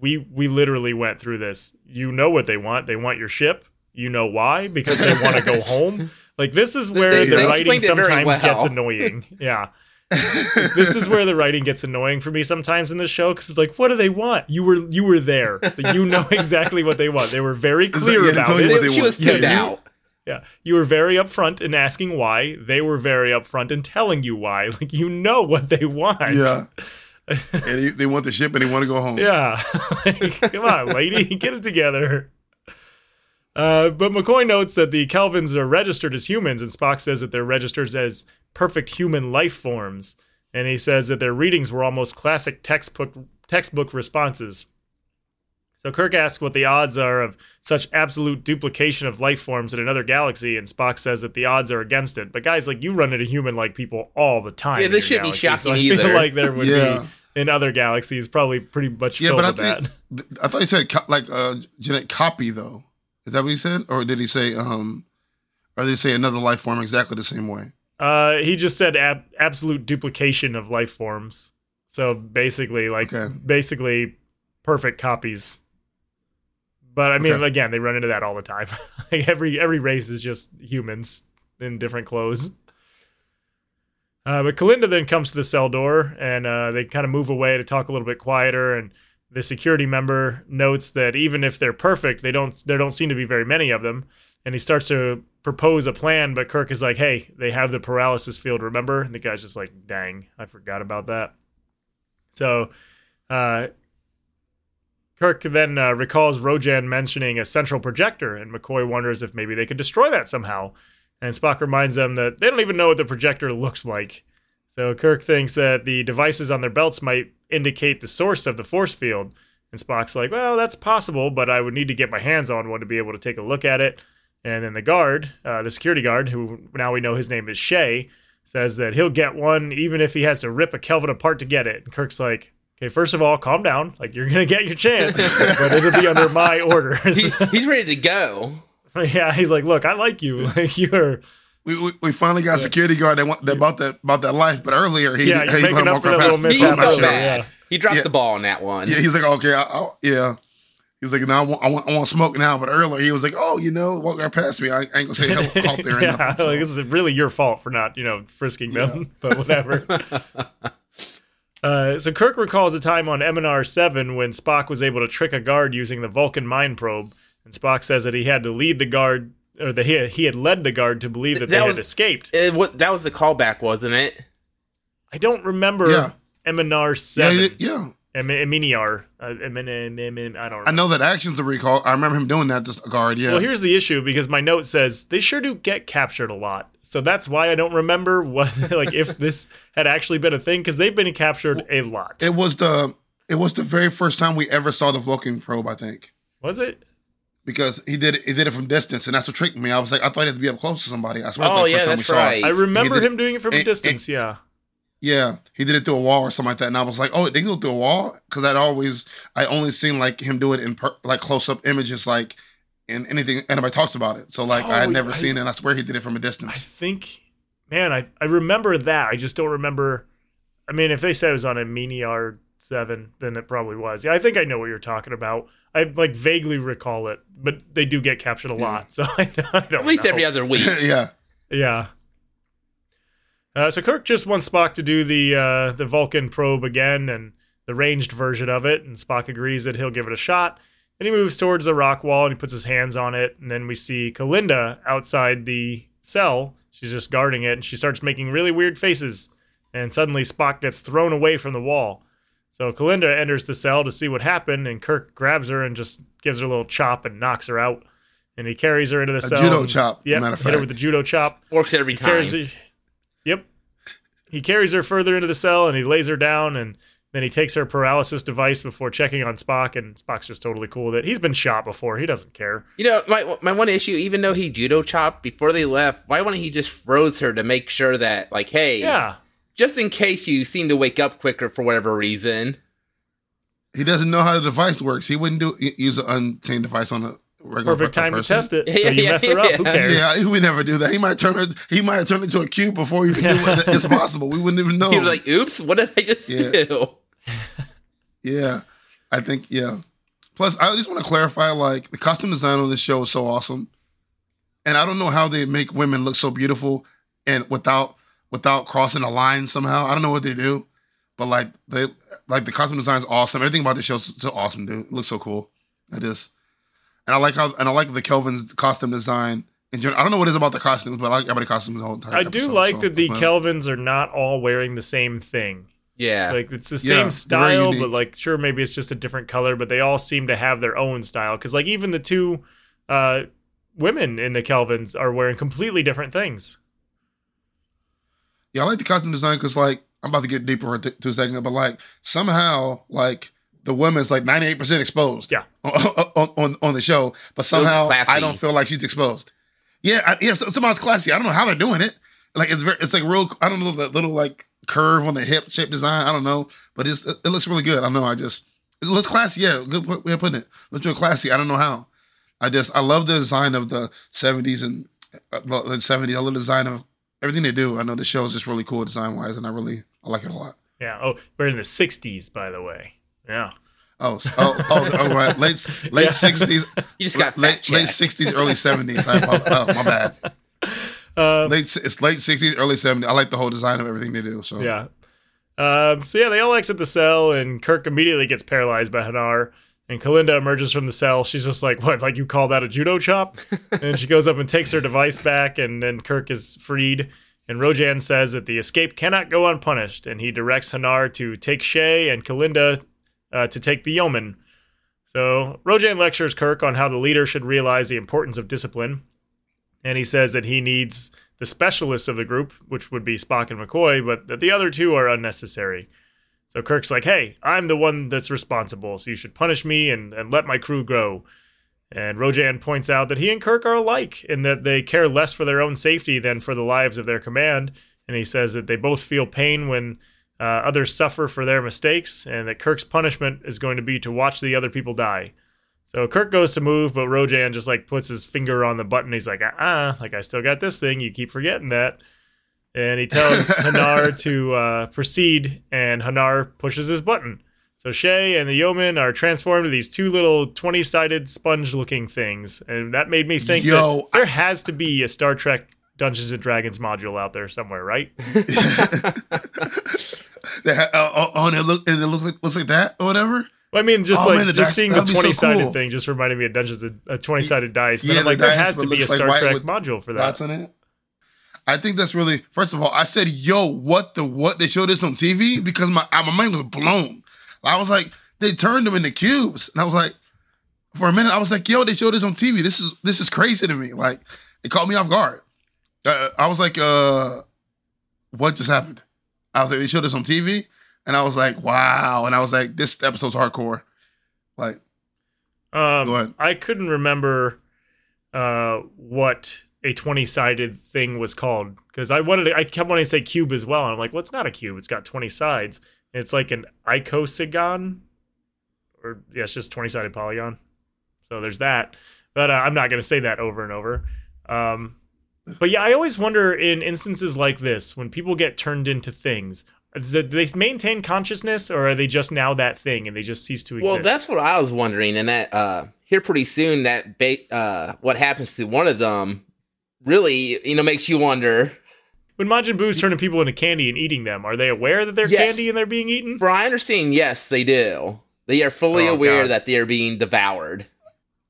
we we literally went through this. You know what they want. They want your ship. You know why? Because they want to go *laughs* home. Like this is where
They-
the
they
writing
explained it very
sometimes gets annoying. *laughs* Yeah. this is where the writing gets annoying for me sometimes in the show because it's like, what do they want? You were you were there. *laughs* You know exactly what they want. They were very clear
yeah,
about it.
you what they
she
want.
was tuned
Yeah, you-
out.
Yeah, you were very upfront in asking why. They were very upfront in telling you why. *laughs* Like you know what they want.
yeah *laughs* and they, they want the ship and they want to go home
Yeah. *laughs* Like, come on, lady, get it together. Uh, but McCoy notes that the Kelvans are registered as humans, and Spock says that they're registered as perfect human life forms. And he says that their readings were almost classic textbook textbook responses. So Kirk asks what the odds are of such absolute duplication of life forms in another galaxy, and Spock says that the odds are against it. But guys, like you run into human-like people all the time.
Yeah,
in
this shouldn't be
galaxy, so
shocking
I feel like there would
Yeah.
be in other galaxies probably pretty much
Yeah,
filled
but I think
that.
I thought he said co- like uh, genetic copy though. Is that what he said, or did he say um, or did he say another life form exactly the same way?
Uh, he just said ab- absolute duplication of life forms. So basically, like
Okay.
basically perfect copies. But I mean,
Okay.
again, they run into that all the time. *laughs* like every every race is just humans in different clothes. Uh, but Kelinda then comes to the cell door, and uh, they kind of move away to talk a little bit quieter. And the security member notes that even if they're perfect, they don't there don't seem to be very many of them. And he starts to propose a plan, but Kirk is like, "Hey, they have the paralysis field, remember?" And the guy's just like, "Dang, I forgot about that." So, uh, Kirk then uh, recalls Rojan mentioning a central projector, and McCoy wonders if maybe they could destroy that somehow. And Spock reminds them that they don't even know what the projector looks like. So Kirk thinks that the devices on their belts might indicate the source of the force field. And Spock's like, well, that's possible, but I would need to get my hands on one to be able to take a look at it. And then the guard, uh, the security guard, who now we know his name is Shay, says that he'll get one even if he has to rip a Kelvan apart to get it. And Kirk's like, okay, first of all, calm down. Like, you're going to get your chance, *laughs* but it'll be under my orders.
He, *laughs* he's ready to go.
yeah, he's like, look, I like you. *laughs* Like, you're.
We, we, we finally got a security guard that want that about that about that life, but earlier he
Yeah, you're
he
making up
walk
for that little
past
He
me.
mishap.
felt
yeah.
He dropped
Yeah.
the ball on that one.
Yeah, he's like, okay, I, I, yeah. He's like, no, I want, I want, I want smoke now. But earlier he was like, oh, you know, walk right past me. I ain't gonna say hell out there. or
yeah,
nothing, so.
like this is really your fault for not, you know, frisking them, but whatever. Uh, so Kirk recalls a time on Eminar 7 when Spock was able to trick a guard using the Vulcan mind probe, and Spock says that he had to lead the guard, or that he had, he had led the guard to believe that
That
they
was-
had escaped.
It, what, that was the callback, wasn't it?
I don't remember
Yeah.
Eminar
yeah,
7.
he did- yeah.
Em- Eminiar. Emin- Em- Em- Em- I don't remember.
I know that action's a recall. I remember him doing that to guard. Yeah.
Well, here's the issue because my note says they sure do get captured a lot. So that's why I don't remember *laughs* what like if this had actually been a thing because they've been captured a lot.
it was the it was the very first time we ever saw the Vulcan probe. I think
Was it?
because he did it, he did it from distance, and that's what tricked me. I was like, I thought he had to be up close to somebody. I swear.
Oh,
the
yeah,
first time
that's
we saw it.
right.
I remember him doing it from a
it- it-
distance. yeah.
Yeah, he did it through a wall or something like that, and I was like, "Oh, they can go through a wall?" Because I'd always, I only seen like him do it in per, like close up images, like in anything anybody talks about it. So like I had
Oh,
never
I-
seen it. and I swear he did it from a distance.
I think, man, I, I remember that. I just don't remember. I mean, if they said it was on a Miniar 7, then it probably was. Yeah, I think I know what you're talking about. I like vaguely recall it, but they do get captured a lot. *laughs* So I, I don't
At least
know.
every other week. *laughs*
yeah,
Yeah. Uh, so Kirk just wants Spock to do the uh, the Vulcan probe again and the ranged version of it, and Spock agrees that he'll give it a shot. Then he moves towards the rock wall and he puts his hands on it, and then we see Kelinda outside the cell. She's just guarding it, and she starts making really weird faces. And suddenly Spock gets thrown away from the wall. So Kelinda enters the cell to see what happened, and Kirk grabs her and just gives her a little chop and knocks her out. And he carries her into the
a
cell.
judo
and-
chop.
Yep,
matter of
hit her
fact,
with the judo chop.
Works every
He carries
time.
her, yep. He carries her further into the cell and he lays her down and then he takes her paralysis device before checking on Spock and Spock's just totally cool with it. He's been shot before. He doesn't care.
You know, my my one issue, even though he judo chopped before they left, why wouldn't he just froze her to make sure that, like, hey,
Yeah.
just in case you seem to wake up quicker for whatever reason.
he doesn't know how the device works. He wouldn't do use an unchained device on a regular
Perfect time to test it. *laughs*
Yeah,
so you
yeah,
mess her up. Who
yeah.
cares?
Yeah, he would never do that. He might turn her. He might have turned into a cube before you could do it. It's possible. We wouldn't even know. *laughs*
He was like, "Oops, what did I just
Yeah.
do?" *laughs*
Yeah, I think yeah. Plus, I just want to clarify, like the costume design on this show is so awesome, and I don't know how they make women look so beautiful and without without crossing a line somehow. I don't know what they do, but like they like the costume design is awesome. Everything about the show is so awesome, dude. It looks so cool. I just and I like how and I like the Kelvan's costume design. In general, I don't know what it is about the costumes, but I like everybody costumes the whole time.
I do like that the Kelvans are not all wearing the same thing.
Yeah,
Like it's the same
they're
style, but like sure maybe it's just a different color, but they all seem to have their own style. Because like even the two uh, women in the Kelvans are wearing completely different things.
Yeah, I like the costume design because like I'm about to get deeper into a second, but like somehow like the woman's like 98 percent exposed.
Yeah.
On, on on the show, but somehow. I don't feel like she's exposed. Yeah, I, yeah. so- Somehow it's classy. I don't know how they're doing it. Like it's very, it's like real. I don't know the little like curve on the hip shape design. I don't know, but it's it looks really good. I know. I just it looks classy. Yeah, good way of putting it. Let's do it classy. I don't know how. I just I love the design of the 70s and uh, the 70s. I love the design of everything they do. I know the show is just really cool design wise, and I really I like it a lot.
Yeah. Oh, we're in the '60s, by the way. Yeah.
Oh, s- oh, oh, oh right. late *laughs* late
Yeah.
sixties,
you just got
late
fat
late sixties, early seventies. Oh, my bad.
Uh, *laughs*
Late it's late sixties, early seventies. I like the whole design of everything they do. So
yeah. Um, so yeah, they all exit the cell, and Kirk immediately gets paralyzed by Hanar. And Kelinda emerges from the cell. She's just like, "What? Like you call that a judo chop?" *laughs* and she goes up and takes her device back, and then Kirk is freed. And Rojan says that the escape cannot go unpunished, and he directs Hanar to take Shea and Kelinda uh, to take the yeoman. So Rojan lectures Kirk on how the leader should realize the importance of discipline, and he says that he needs the specialists of the group, which would be Spock and McCoy, but that the other two are unnecessary. So Kirk's like, hey, I'm the one that's responsible, so you should punish me and, and let my crew grow." And Rojan points out that he and Kirk are alike in that they care less for their own safety than for the lives of their command. And he says that they both feel pain when uh, others suffer for their mistakes, and that Kirk's punishment is going to be to watch the other people die. So Kirk goes to move, but Rojan just like puts his finger on the button. He's like, ah, like I still got this thing. You keep forgetting that. And he tells *laughs* Hanar to uh, proceed, and Hanar pushes his button. So Shea and the yeoman are transformed to these two little 20 sided sponge looking things. And that made me think
Yo,
that there has to be a Star Trek Dungeons and Dragons module out there somewhere, right? *laughs* *laughs*
They ha- uh, uh, oh, and it look and it looks like looks like that or whatever.
Well, I mean, just
Oh,
like
man,
just seeing the
that'd be so
twenty sided
cool.
thing just reminded me of Dungeons and- a twenty sided dice. Then
Yeah,
I'm
the
like, there
dice,
has to be a
looks like
Star Trek module for that.
Dots on it. I think that's really. First of all, I said, "Yo, what the what?" They showed this on TV because my uh, my mind was blown. I was like, they turned them into cubes, and I was like, for a minute, I was like, yo, they showed this on TV. This is this is crazy to me. Like, it caught me off guard. Uh, I was like, uh, what just happened? I was like, they showed this on TV, and I was like, wow. And I was like, this episode's hardcore. Like,
Um,
Go ahead.
I couldn't remember uh, what a 20 sided thing was called because I wanted to, I kept wanting to say cube as well. And I'm like, well, it's not a cube. It's got 20 sides. It's like an icosagon or yeah, it's just 20 sided polygon. So there's that. But uh, I'm not going to say that over and over. Um, but yeah, I always wonder in instances like this when people get turned into things. Do they maintain consciousness, or are they just now that thing and they just cease to exist?
Well, that's what I was wondering, and that uh, here pretty soon that ba- uh, what happens to one of them really you know makes you wonder.
When Majin Buu's turning people into candy and eating them, are they aware that they're
Yeah.
candy and they're being eaten?
For I understand, yes, they do. They are fully
Oh,
aware
God.
that they are being devoured.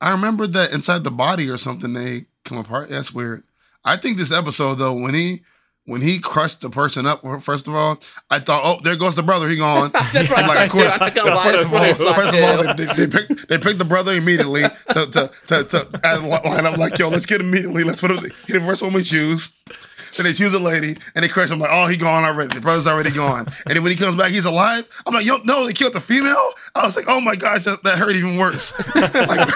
I remember that inside the body or something they come apart. That's weird. I think this episode though, when he when he crushed the person up, first of all, I thought, oh, there goes the brother. He gone.
That's right.
Like, of course. First of all,
lost when I
first of all, they, they, picked they picked the brother immediately to to to, to line up like, yo, let's get immediately. Let's put him. He the first one we choose. Then they choose a lady and they crush him like, oh, he gone already. The brother's already gone. And then when he comes back, he's alive. I'm like, yo, no, they killed the female. I was like, oh my gosh, that, that hurt even worse. *laughs* like,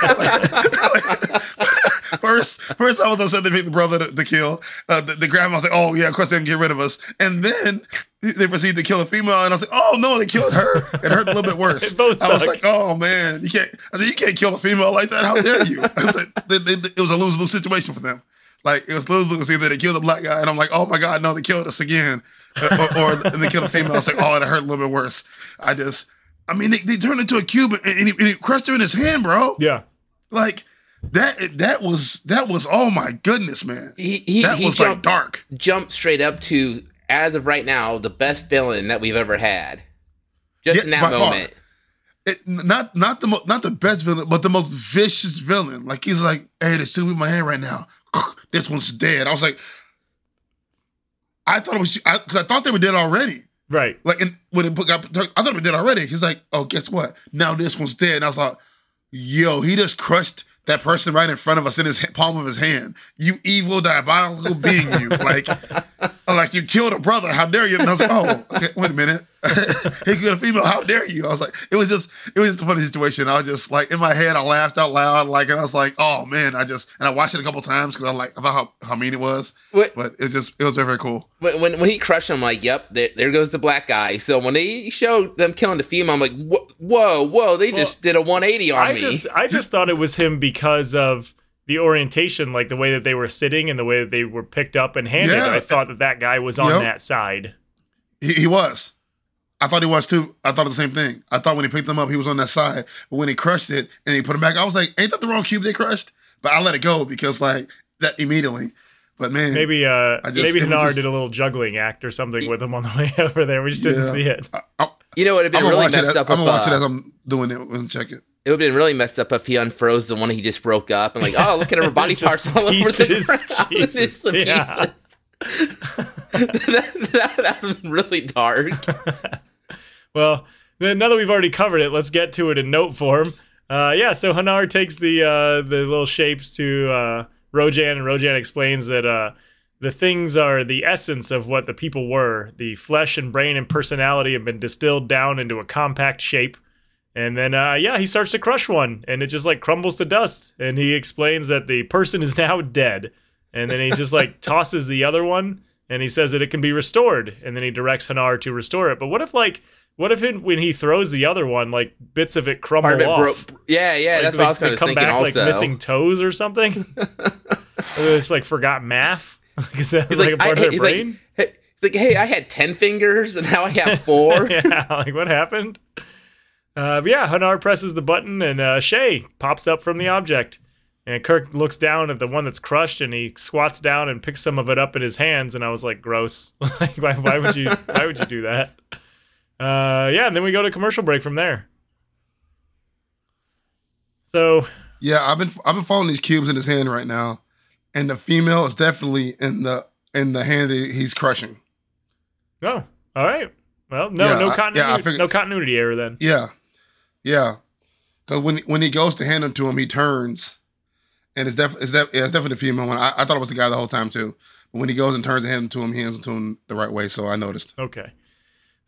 *laughs* first, first I was upset they picked the brother to, to kill. Uh, the, the grandma was like, oh yeah, of course they can get rid of us. And then they proceeded to kill the female, and I was like, oh no, they killed her. It hurt a little bit worse. *laughs* I was like, oh man, you can't. I said, you can't kill a female like that. How dare you? I was like, they, they, it was a lose lose situation for them. Like it was lose lose. Either they killed the black guy, and I'm like, oh my god, no, they killed us again, Uh, or, or they killed a female. I was like, oh, it hurt a little bit worse. I just, I mean, they, they turned into a cube, and he, and he crushed her in his hand, bro.
Yeah.
Like that. That was that was. Oh my goodness, man.
He he,
That
he
was like
jumped,
dark.
jumped straight up to as of right now the best villain that we've ever had. Just
Yeah,
in that
by far.
moment.
It, not not the mo- not the best villain, but the most vicious villain. Like he's like, hey, there's two in my hand right now. This one's dead. I was like, I thought it was. I, 'cause I thought they were dead already.
Right.
Like, and when it got, I thought they were dead already. He's like, oh, guess what? Now this one's dead. And I was like, yo, he just crushed that person right in front of us in his palm of his hand. You evil diabolical being, you like, *laughs* like you killed a brother. How dare you? And I was like, oh, okay, wait a minute. *laughs* he killed a female. How dare you? I was like, it was just, it was just a funny situation. I was just like in my head, I laughed out loud, like, and I was like, oh man, I just, and I watched it a couple times because I like about how, how mean it was.
What-
But it just, it was very, very cool.
When, when when he crushed him, I'm like, yep, there, there goes the black guy. So when they showed them killing the female, I'm like, whoa, whoa, whoa they just did a 180 on
I
me.
just I just thought it was him because of the orientation, like the way that they were sitting and the way that they were picked up and handed.
Yeah.
I thought that that guy was on
Yep.
that side.
He, he was. I thought he was too. I thought the same thing. I thought when he picked them up, he was on that side. But when he crushed it and he put him back, I was like, ain't that the wrong cube they crushed? But I let it go because like that immediately. But man,
Maybe uh
just-
maybe *laughs*
it was
Hanar
just-
did a little juggling act or something with him on the way *laughs* over there. We just didn't
Yeah.
see it.
I, I,
you know, it would have been really
watch it.
messed
As,
up.
I'm gonna watch it
uh,
as I'm doing it and check it.
It would have been really messed up if he unfroze the one he just broke up and like, oh, look at her *laughs* body parts all over the
pieces.
ground.
Jesus.
Just the
Yeah.
pieces. that, that, that was really dark.
Well, now that we've already covered it, let's get to it in note form. Uh, yeah, so Hanar takes the uh, the little shapes to uh, Rojan, and Rojan explains that uh, the things are the essence of what the people were. The flesh and brain and personality have been distilled down into a compact shape. And then, uh, yeah, he starts to crush one, and it just like crumbles to dust. And he explains that the person is *laughs* now dead. And then he just like *laughs* tosses the other one, and he says that it can be restored. And then he directs Hanar to restore it. But what if like, what if it, when he throws the other one, like bits of it crumble
Part of it
off?
broke. Yeah, yeah,
Like,
that's
they,
what I was
they
kind of
come
thinking
back
also.
like missing toes or something. *laughs* it's like forgot math *laughs* because that was
He's
like, a part
I-
of their brain.
hey, like, hey, I had 10 fingers and now I have *laughs* four.
yeah, like what happened? Uh, yeah, Hanar presses the button and uh, Shea pops up from the object. And Kirk looks down at the one that's crushed and he squats down and picks some of it up in his hands. And I was like, gross. like, why, why would you? Why would you do that? Uh, yeah, and then we go to commercial break from there. So
Yeah, I've been I've been following these cubes in his hand right now, and the female is definitely in the in the hand that he's crushing.
Oh, all right. Well, no,
Yeah,
no
I-
continuity,
yeah, I figured-
no continuity error then.
Yeah, yeah. Because when when he goes to hand them to him, he turns, and it's def it's, def- yeah, it's definitely a female one. I, I thought it was the guy the whole time too. But when he goes and turns and hands them to him, he hands them to him the right way. So I noticed.
Okay.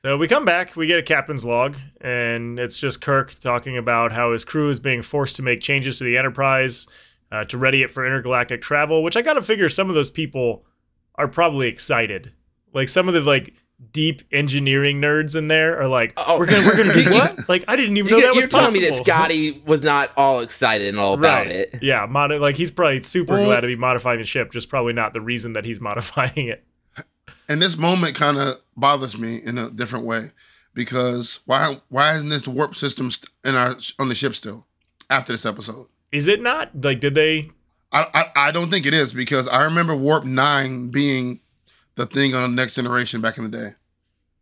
So we come back, we get a captain's log, and it's just Kirk talking about how his crew is being forced to make changes to the Enterprise uh, to ready it for intergalactic travel. Which I gotta figure some of those people are probably excited. Like some of the like deep engineering nerds in there are like,
Oh.
we're gonna we're gonna *laughs* do what? Like I didn't even
You,
know that
are
was
telling me that Scotty was not all excited and all about
right.
it.
Yeah, mod- like he's probably super
Well-
glad to be modifying the ship, just probably not the reason that he's *laughs* modifying it.
And this moment kind of bothers me in a different way because why why isn't this warp system in our on the ship still after this episode?
Is it not? Like, did they
I, I I don't think it is because I remember warp nine being the thing on the next generation back in the day.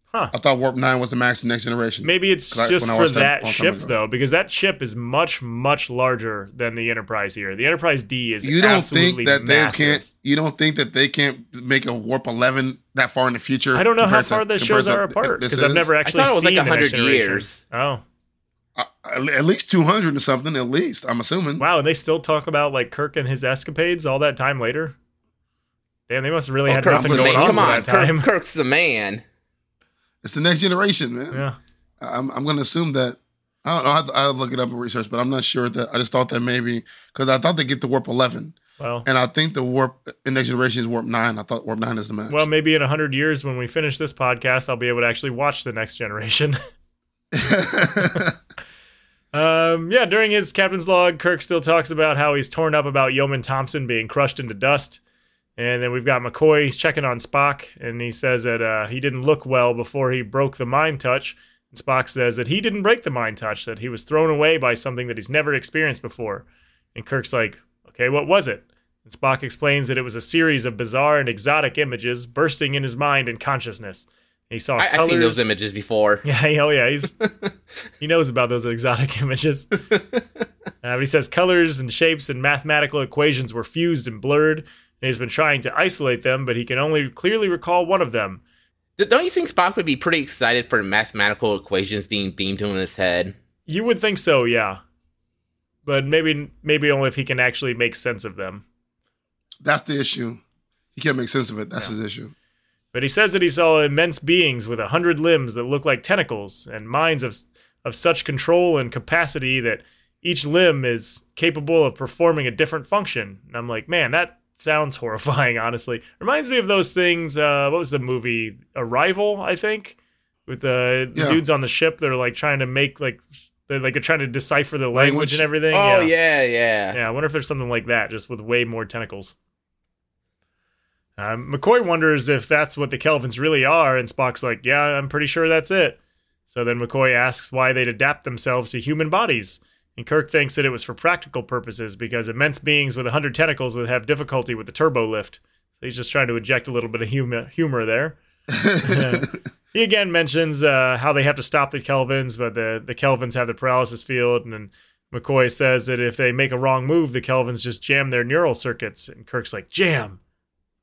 Huh.
I thought warp nine was the max next generation.
Maybe it's just
I
for
that
that
a long time
ship though, because that ship is much much larger than the Enterprise here. The Enterprise D is
you don't
absolutely
think that they can't you don't think that they can't make a warp 11 that far in the future
I don't know how
compared to-
far the shows are apart because I've
is?
never
I
actually
thought it was
seen
like
the
100 years.
Oh
Uh, at least 200 or something at least i'm assuming
wow, and they still talk about like Kirk and his escapades all that time later. Damn, they must have really
Oh,
had
Kirk's
nothing going on
Come
for
on,
that time.
Kirk, Kirk's the man.
it's the next generation man
Yeah.
i'm, I'm going to assume that i don't know I'll, I'll look it up and research but i'm not sure that i just thought that maybe because i thought they get to warp 11
Well,
and i think the warp in next generation is warp 9 i thought warp 9 is the max
well, maybe in hundred years when we finish this podcast, I'll be able to actually watch the next generation. *laughs* Um, yeah, during his captain's log, Kirk still talks about how he's torn up about Yeoman Thompson being crushed into dust. And then we've got McCoy, he's checking on Spock, and he says that uh, he didn't look well before he broke the mind touch. And Spock says that he didn't break the mind touch, that he was thrown away by something that he's never experienced before. And Kirk's like, okay, what was it? And Spock explains that it was a series of bizarre and exotic images bursting in his mind and consciousness. He saw
I, I've
colors.
seen those images before. *laughs*
Yeah, oh yeah, he's *laughs* he knows about those exotic images. *laughs* Uh, he says colors and shapes and mathematical equations were fused and blurred, and he's been trying to isolate them, but he can only clearly recall one of them.
Don't you think Spock would be pretty excited for mathematical equations being beamed to him in his head?
You would think so, yeah, but maybe maybe only if he can actually make sense of them.
that's the issue he can't make sense of it that's his issue
But he says that he saw immense beings with a hundred limbs that look like tentacles and minds of of such control and capacity that each limb is capable of performing a different function. And I'm like, man, that sounds *laughs* horrifying. Honestly, reminds me of those things. Uh, what was the movie Arrival? I think with the,
Yeah.
dudes on the ship. They're like trying to make like they're like they're trying to decipher the language,
Language?
and everything.
Oh yeah, yeah.
Yeah, I wonder if there's something like that, just with way more tentacles. Um, McCoy wonders if that's what the Kelvans really are, and Spock's like, "Yeah, I'm pretty sure that's it." So then McCoy asks why they'd adapt themselves to human bodies, and Kirk thinks that it was for practical purposes because immense beings with a hundred tentacles would have difficulty with the turbo lift. So he's just trying to inject a little bit of humor, humor there. *laughs* *laughs* He again mentions uh, how they have to stop the Kelvans, but the, the Kelvans have the paralysis field, and McCoy says that if they make a wrong move, the Kelvans just jam their neural circuits. And Kirk's like, "Jam!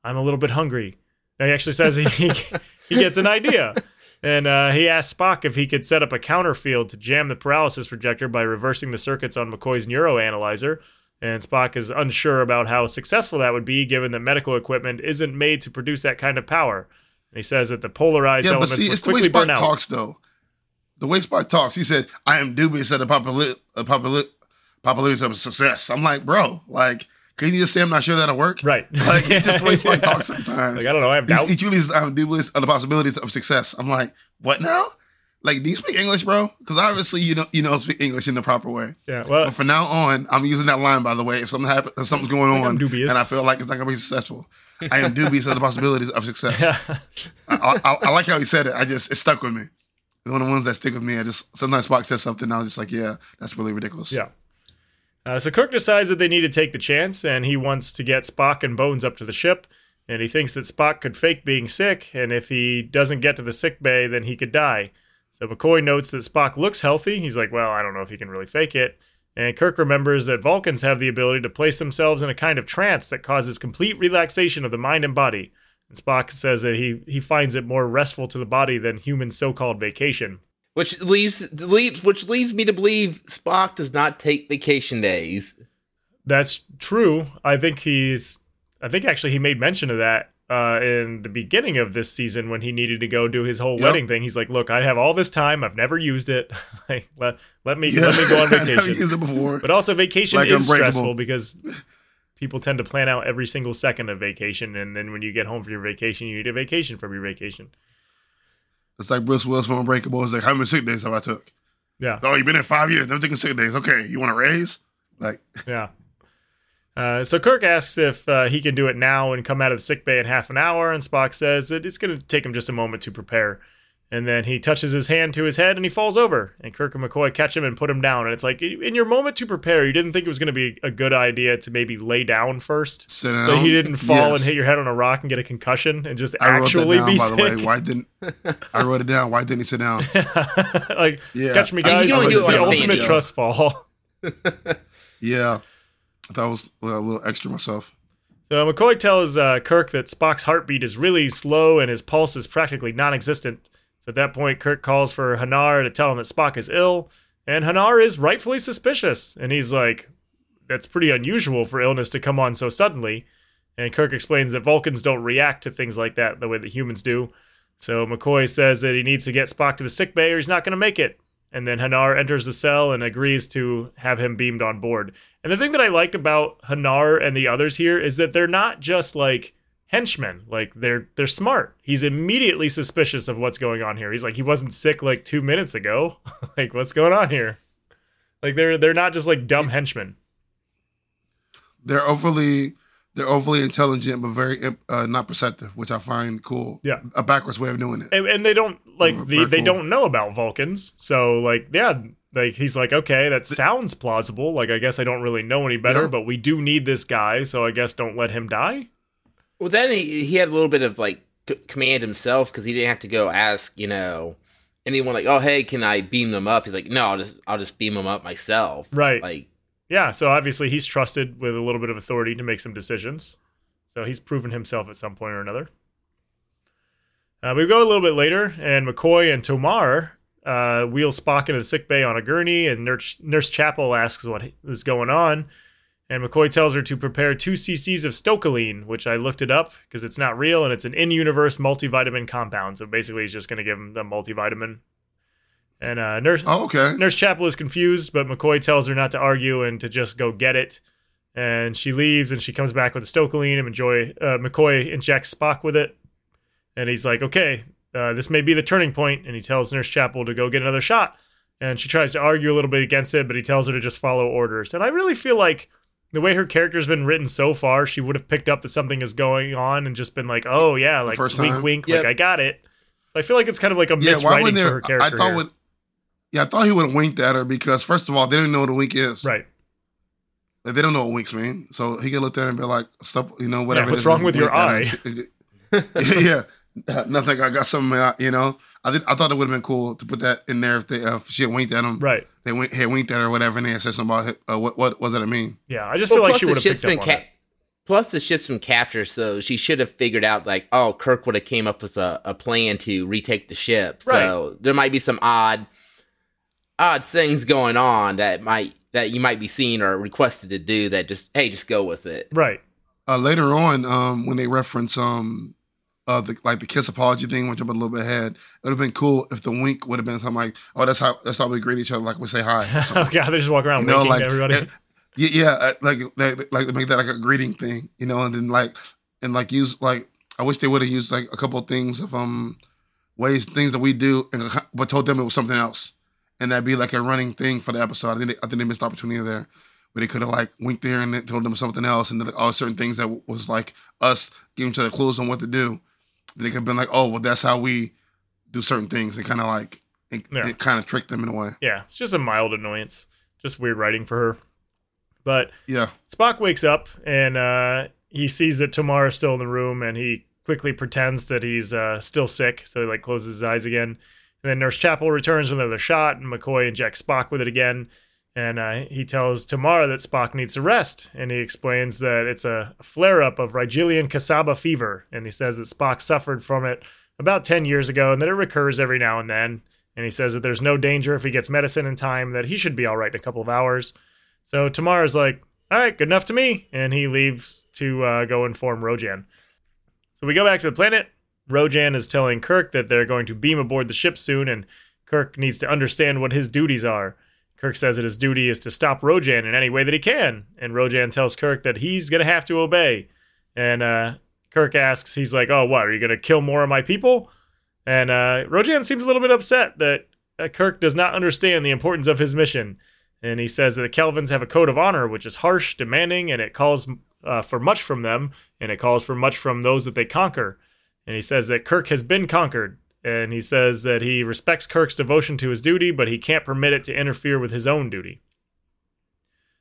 I'm a little bit hungry." Now he actually says he he gets an idea, and uh, he asks Spock if he could set up a counter field to jam the paralysis projector by reversing the circuits on McCoy's neuroanalyzer. And Spock is unsure about how successful that would be, given that medical equipment isn't made to produce that kind of power. And he says that the polarized
yeah, but
elements
see,
would
it's the way
quickly burn out.
talks, though. The way Spock talks, he said, "I am dubious of the populi- uh, populi- probabilities of success." I'm like, bro, like, can you just say I'm not sure that'll work?
Right. *laughs*
Like, it's just the way Spock *laughs* talks sometimes.
Like, I don't know. I have
He's-
doubts.
He truly is I'm dubious of the possibilities of success. I'm like, what now? Like, do you speak English, bro? Because obviously you don't you don't speak English in the proper way.
yeah. Well,
But from now on, I'm using that line. By the way, if something happens, if something's going on, and I feel like it's not gonna be successful, I am dubious of the possibilities of success.
yeah.
I, I, I like how he said it. I just it stuck with me. It's one of the ones that stick with me. I just sometimes Spock says something, and I'm just like, yeah, that's really ridiculous.
Yeah. Uh, so Kirk decides that they need to take the chance, and he wants to get Spock and Bones up to the ship. And he thinks that Spock could fake being sick, and if he doesn't get to the sick bay, then he could die. So McCoy notes that Spock looks healthy. He's like, well, I don't know if he can really fake it. And Kirk remembers that Vulcans have the ability to place themselves in a kind of trance that causes complete relaxation of the mind and body. And Spock says that he he finds it more restful to the body than human so-called vacation.
Which leads leads which leads me to believe Spock does not take vacation days.
That's true. I think he's. I think actually he made mention of that uh, in the beginning of this season when he needed to go do his whole
Yep.
wedding thing. He's like, "Look, I have all this time. I've never used it. *laughs* like, let, let me let me go on *laughs* vacation."
used it before.
But also, vacation
Like
is stressful because people tend to plan out every single second of vacation, and then when you get home from your vacation, you need a vacation from your vacation.
It's like Bruce Willis from Unbreakable. It's like, how many sick days have I took?
Yeah,
Oh, you've been in five years. Never taking sick days. Okay, you want a raise? Like,
yeah. Uh, so Kirk asks if uh, he can do it now and come out of the sick bay in half an hour, and Spock says that it's going to take him just a moment to prepare. And then he touches his hand to his head and he falls over. And Kirk and McCoy catch him and put him down. And it's like, in your moment to prepare, you didn't think it was going to be a good idea to maybe lay down first.
sit down.
So he didn't fall
Yes.
and hit your head on a rock and get a concussion and just
I wrote
actually
that down,
be
by
sick.
the way. Why didn't I wrote it down? Why didn't he sit down? *laughs*
like,
Yeah.
catch me,
I mean,
guys.
you can only
it's the ultimate trust fall. *laughs*
Yeah, I thought it was a little extra myself.
So McCoy tells uh, Kirk that Spock's heartbeat is really slow and his pulse is practically non-existent. So at that point, Kirk calls for Hanar to tell him that Spock is ill, and Hanar is rightfully suspicious. And he's like, "That's pretty unusual for illness to come on so suddenly." And Kirk explains that Vulcans don't react to things like that the way that humans do. So McCoy says that he needs to get Spock to the sick bay or he's not going to make it. And then Hanar enters the cell and agrees to have him beamed on board. And the thing that I liked about Hanar and the others here is that they're not just like henchmen. Like they're they're smart. He's immediately suspicious of what's going on here. He's like he wasn't sick like 2 minutes ago. *laughs* like what's going on here? Like they're they're not just like dumb henchmen.
They're overly they're overly intelligent, but very uh, not perceptive, which I find cool.
Yeah.
a backwards way of doing it.
And, and they don't like
Oh,
the, they
cool.
don't know about Vulcans. So like yeah, like he's like okay, that sounds plausible. Like I guess I don't really know any better,
Yeah.
but we do need this guy, so I guess don't let him die.
Well, then he, he had a little bit of like c- command himself because he didn't have to go ask, you know, anyone like, oh, hey, can I beam them up? He's like, no, I'll just I'll just beam them up myself.
Right.
Like,
Yeah, so obviously he's trusted with a little bit of authority to make some decisions. So he's proven himself at some point or another. Uh, we go a little bit later, and McCoy and Tomar uh, wheel Spock into the sick bay on a gurney, and Nurse, Nurse Chapel asks what is going on. And McCoy tells her to prepare two cc's of stokaline, which I looked it up because it's not real and it's an in-universe multivitamin compound. So basically, he's just going to give him the multivitamin. And uh, Nurse
Oh, okay.
Nurse Chapel is confused, but McCoy tells her not to argue and to just go get it. And she leaves, and she comes back with the stokaline, and enjoy, uh, McCoy injects Spock with it. And he's like, "Okay, uh, this may be the turning point." And he tells Nurse Chapel to go get another shot. And she tries to argue a little bit against it, but he tells her to just follow orders. And I really feel like the way her character's been written so far, she would have picked up that something is going on and just been like, "Oh yeah, like
first
wink, wink,
Yep.
like I got it." So I feel like it's kind of like a
Yeah, why
miswriting for
there?
her
I
character.
thought
here.
Would. Yeah, I thought he would have winked at her because first of all, they didn't know what a wink is.
right.
Like, they don't know what winks mean. So he could look at her and be like, "Stop," you know, whatever. it
what's wrong with your
wink at her. *laughs* yeah, *laughs* nothing. I got something. uh, You know, I did, I thought it would have been cool to put that in there if they uh, if she had winked at him.
Right.
They wink, had winked at her or whatever, and they had said something about uh, what what what does that mean?
Yeah, I just
well,
feel like
plus
she
the
would have
ship's
picked up
been
on
ca-
it.
Plus, the ship's been captured, so she should have figured out like, oh, Kirk would have came up with a, a plan to retake the ship. So there might be some odd, odd things going on that might that you might be seeing or requested to do. That just hey, just go with it.
Right.
Uh, later on, um, when they reference um, uh, the like the kiss apology thing, which I'm a little bit ahead, it would have been cool if the wink would have been something like, "Oh, that's how that's how we greet each other, like we say hi." or something.
oh god, they just walk around
you know, like
everybody.
uh, yeah, yeah, uh, like like like to make that like a greeting thing, you know, and then like and like use like I wish they would have used like a couple of things of um ways things that we do, and but told them it was something else, and that'd be like a running thing for the episode. I think they, I think they missed the opportunity there. Where they could have like winked there and told them something else, and then all certain things that was like us giving each other clues on what to do. They could have been like, "Oh, well, that's how we do certain things," and kind of like it,
Yeah.
it kind of tricked them in a way.
yeah, it's just a mild annoyance. Just weird writing for her. But
Yeah,
Spock wakes up and uh, he sees that Tomar is still in the room, and he quickly pretends that he's uh, still sick. So he like closes his eyes again. And then Nurse Chapel returns with another shot, and McCoy injects Spock with it again. And uh, he tells Tomar that Spock needs to rest, and he explains that it's a flare up of Rigelian Kassaba fever. And he says that Spock suffered from it about 10 years ago and that it recurs every now and then. And he says that there's no danger if he gets medicine in time, that he should be all right in a couple of hours. So Tomar's like, all right, good enough to me. And he leaves to uh, go inform Rojan. So we go back to the planet. Rojan is telling Kirk that they're going to beam aboard the ship soon, and Kirk needs to understand what his duties are. Kirk says that his duty is to stop Rojan in any way that he can, and Rojan tells Kirk that he's going to have to obey. And uh, Kirk asks, he's like, "Oh, what? Are you going to kill more of my people?" And uh, Rojan seems a little bit upset that uh, Kirk does not understand the importance of his mission. And he says that the Kelvans have a code of honor, which is harsh, demanding, and it calls uh, for much from them, and it calls for much from those that they conquer. And he says that Kirk has been conquered, and he says that he respects Kirk's devotion to his duty, but he can't permit it to interfere with his own duty.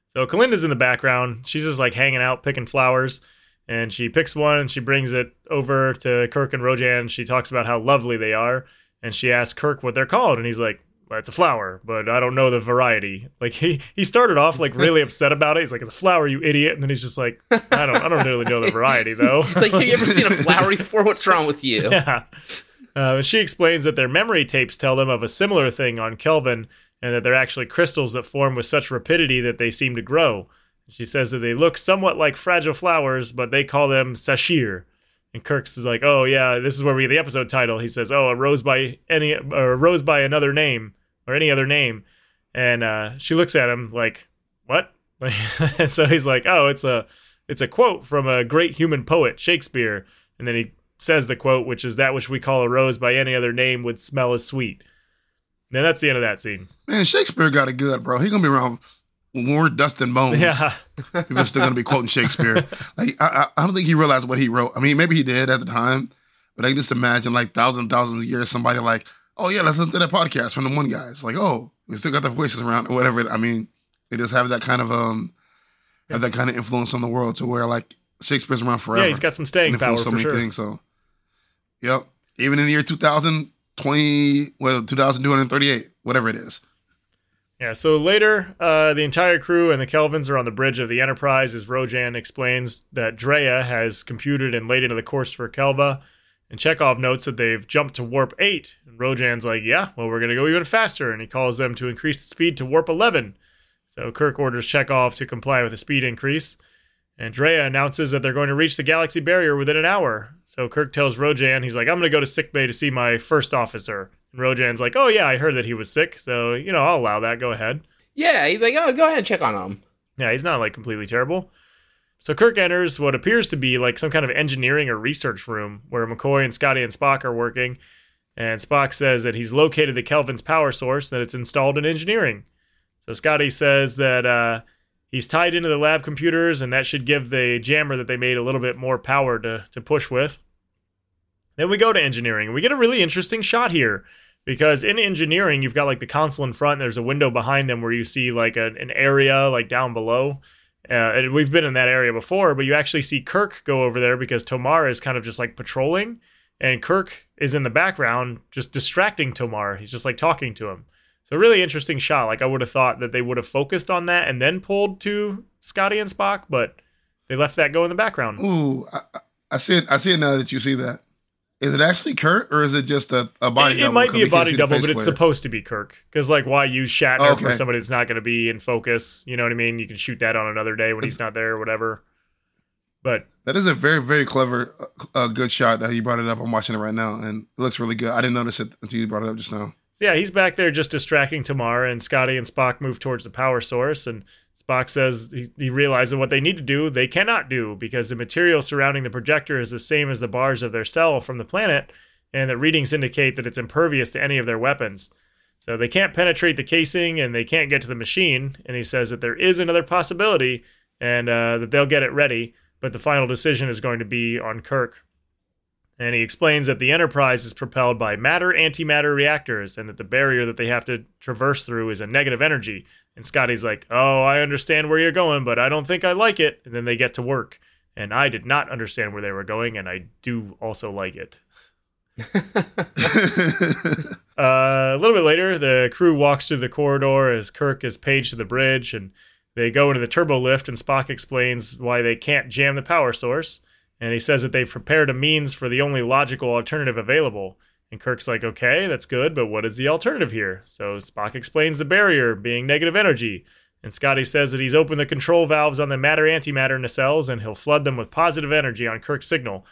So Kelinda's in the background. She's just like hanging out, picking flowers, and she picks one and she brings it over to Kirk and Rojan. She talks about how lovely they are, and she asks Kirk what they're called, and he's like, it's a flower, but I don't know the variety. Like he he started off like really upset about it. He's like, it's a flower, you idiot. And then he's just like, I don't I don't really know the variety though.
like, have you ever seen a flower *laughs* before? What's wrong with you?
Yeah. Uh, she explains that their memory tapes tell them of a similar thing on Kelvin, and that they're actually crystals that form with such rapidity that they seem to grow. She says that they look somewhat like fragile flowers, but they call them sashir. And Kirk's is like, oh yeah, this is where we get the episode title. He says, oh, a rose by any, a rose by another name, or any other name. And uh, she looks at him like, what? *laughs* and so he's like, oh, it's a, it's a quote from a great human poet, Shakespeare. And then he says the quote, which is that which we call a rose by any other name would smell as sweet. And that's the end of that scene.
Man, Shakespeare got it good, bro. He's gonna be around more dust and bones.
Yeah.
People are still gonna be quoting Shakespeare. Like I, I don't think he realized what he wrote. I mean, maybe he did at the time, but I can just imagine like thousands, and thousands of years, somebody like, oh yeah, let's listen to that podcast from the one guy. It's like, oh, we still got the voices around or whatever. I mean, they just have that kind of um, have that kind of influence on the world to where like Shakespeare's around forever.
Yeah, he's got some staying power
so
for
many
sure.
things. So, yep. Even in the year 2020, well, 2238, whatever it is.
Yeah, so later, uh, the entire crew and the Kelvans are on the bridge of the Enterprise as Rojan explains that Drea has computed and laid into the course for Kelva. And Chekov notes that they've jumped to warp 8. And Rojan's like, yeah, well, we're going to go even faster. And he calls them to increase the speed to warp 11. So Kirk orders Chekov to comply with the speed increase. And Drea announces that they're going to reach the galaxy barrier within an hour. So Kirk tells Rojan, he's like, I'm going to go to sickbay to see my first officer. And Rojan's like, oh, yeah, I heard that he was sick. So, you know, I'll allow that. Go ahead.
Yeah, he's like, oh, go ahead and check on him.
Yeah, he's not like completely terrible. So Kirk enters what appears to be like some kind of engineering or research room where McCoy and Scotty and Spock are working. And Spock says that he's located the Kelvan's power source, that it's installed in engineering. So Scotty says that uh, he's tied into the lab computers, and that should give the jammer that they made a little bit more power to, to push with. Then we go to engineering, we get a really interesting shot here because in engineering, you've got like the console in front, and there's a window behind them where you see like a, an area like down below. Uh, and we've been in that area before, but you actually see Kirk go over there because Tomar is kind of just like patrolling, and Kirk is in the background just distracting Tomar. He's just like talking to him. So really interesting shot. Like I would have thought that they would have focused on that and then pulled to Scotty and Spock, but they left that go in the background.
Ooh, I, I- see it. I see it now that you see that. Is it actually Kirk or is it just a, a body
It,
double?
it might be a body double, but it's supposed to be Kirk. Because like, why use Shatner for somebody that's not going to be in focus? You know what I mean? You can shoot that on another day when he's not there or whatever. But
That is a very, very clever, uh, good shot that you brought it up. I'm watching it right now, and it looks really good. I didn't notice it until you brought it up just now.
Yeah, he's back there just distracting Tomar, and Scotty and Spock move towards the power source. And Spock says he, he realizes what they need to do, they cannot do because the material surrounding the projector is the same as the bars of their cell from the planet, and that readings indicate that it's impervious to any of their weapons. So they can't penetrate the casing and they can't get to the machine. And he says that there is another possibility and uh, that they'll get it ready, but the final decision is going to be on Kirk. And he explains that the Enterprise is propelled by matter antimatter reactors and that the barrier that they have to traverse through is a negative energy. And Scotty's like, Oh, I understand where you're going, but I don't think I like it. And then they get to work. And I did not understand where they were going, and I do also like it. *laughs* Uh, a little bit later, the crew walks through the corridor as Kirk is paged to the bridge, and they go into the turbo lift. And Spock explains why they can't jam the power source, and he says that they've prepared a means for the only logical alternative available. And Kirk's like, "Okay, that's good, but what is the alternative here?" So Spock explains the barrier being negative energy, and Scotty says that he's opened the control valves on the matter antimatter nacelles, and he'll flood them with positive energy on Kirk's signal.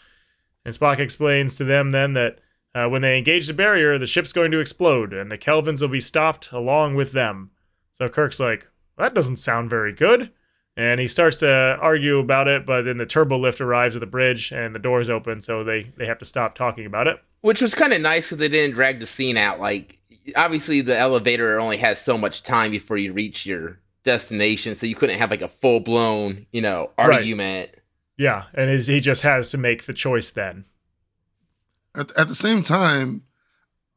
And Spock explains to them then that uh, when they engage the barrier, the ship's going to explode, and the Kelvans will be stopped along with them. So Kirk's like, that doesn't sound very good. And he starts to argue about it, but then the turbo lift arrives at the bridge and the doors open, so they, they have to stop talking about it.
Which was kind of nice because they didn't drag the scene out. Like, obviously, the elevator only has so much time before you reach your destination, so you couldn't have like a full blown, you know, argument. Right.
Yeah, and he just has to make the choice then
at, at the same time,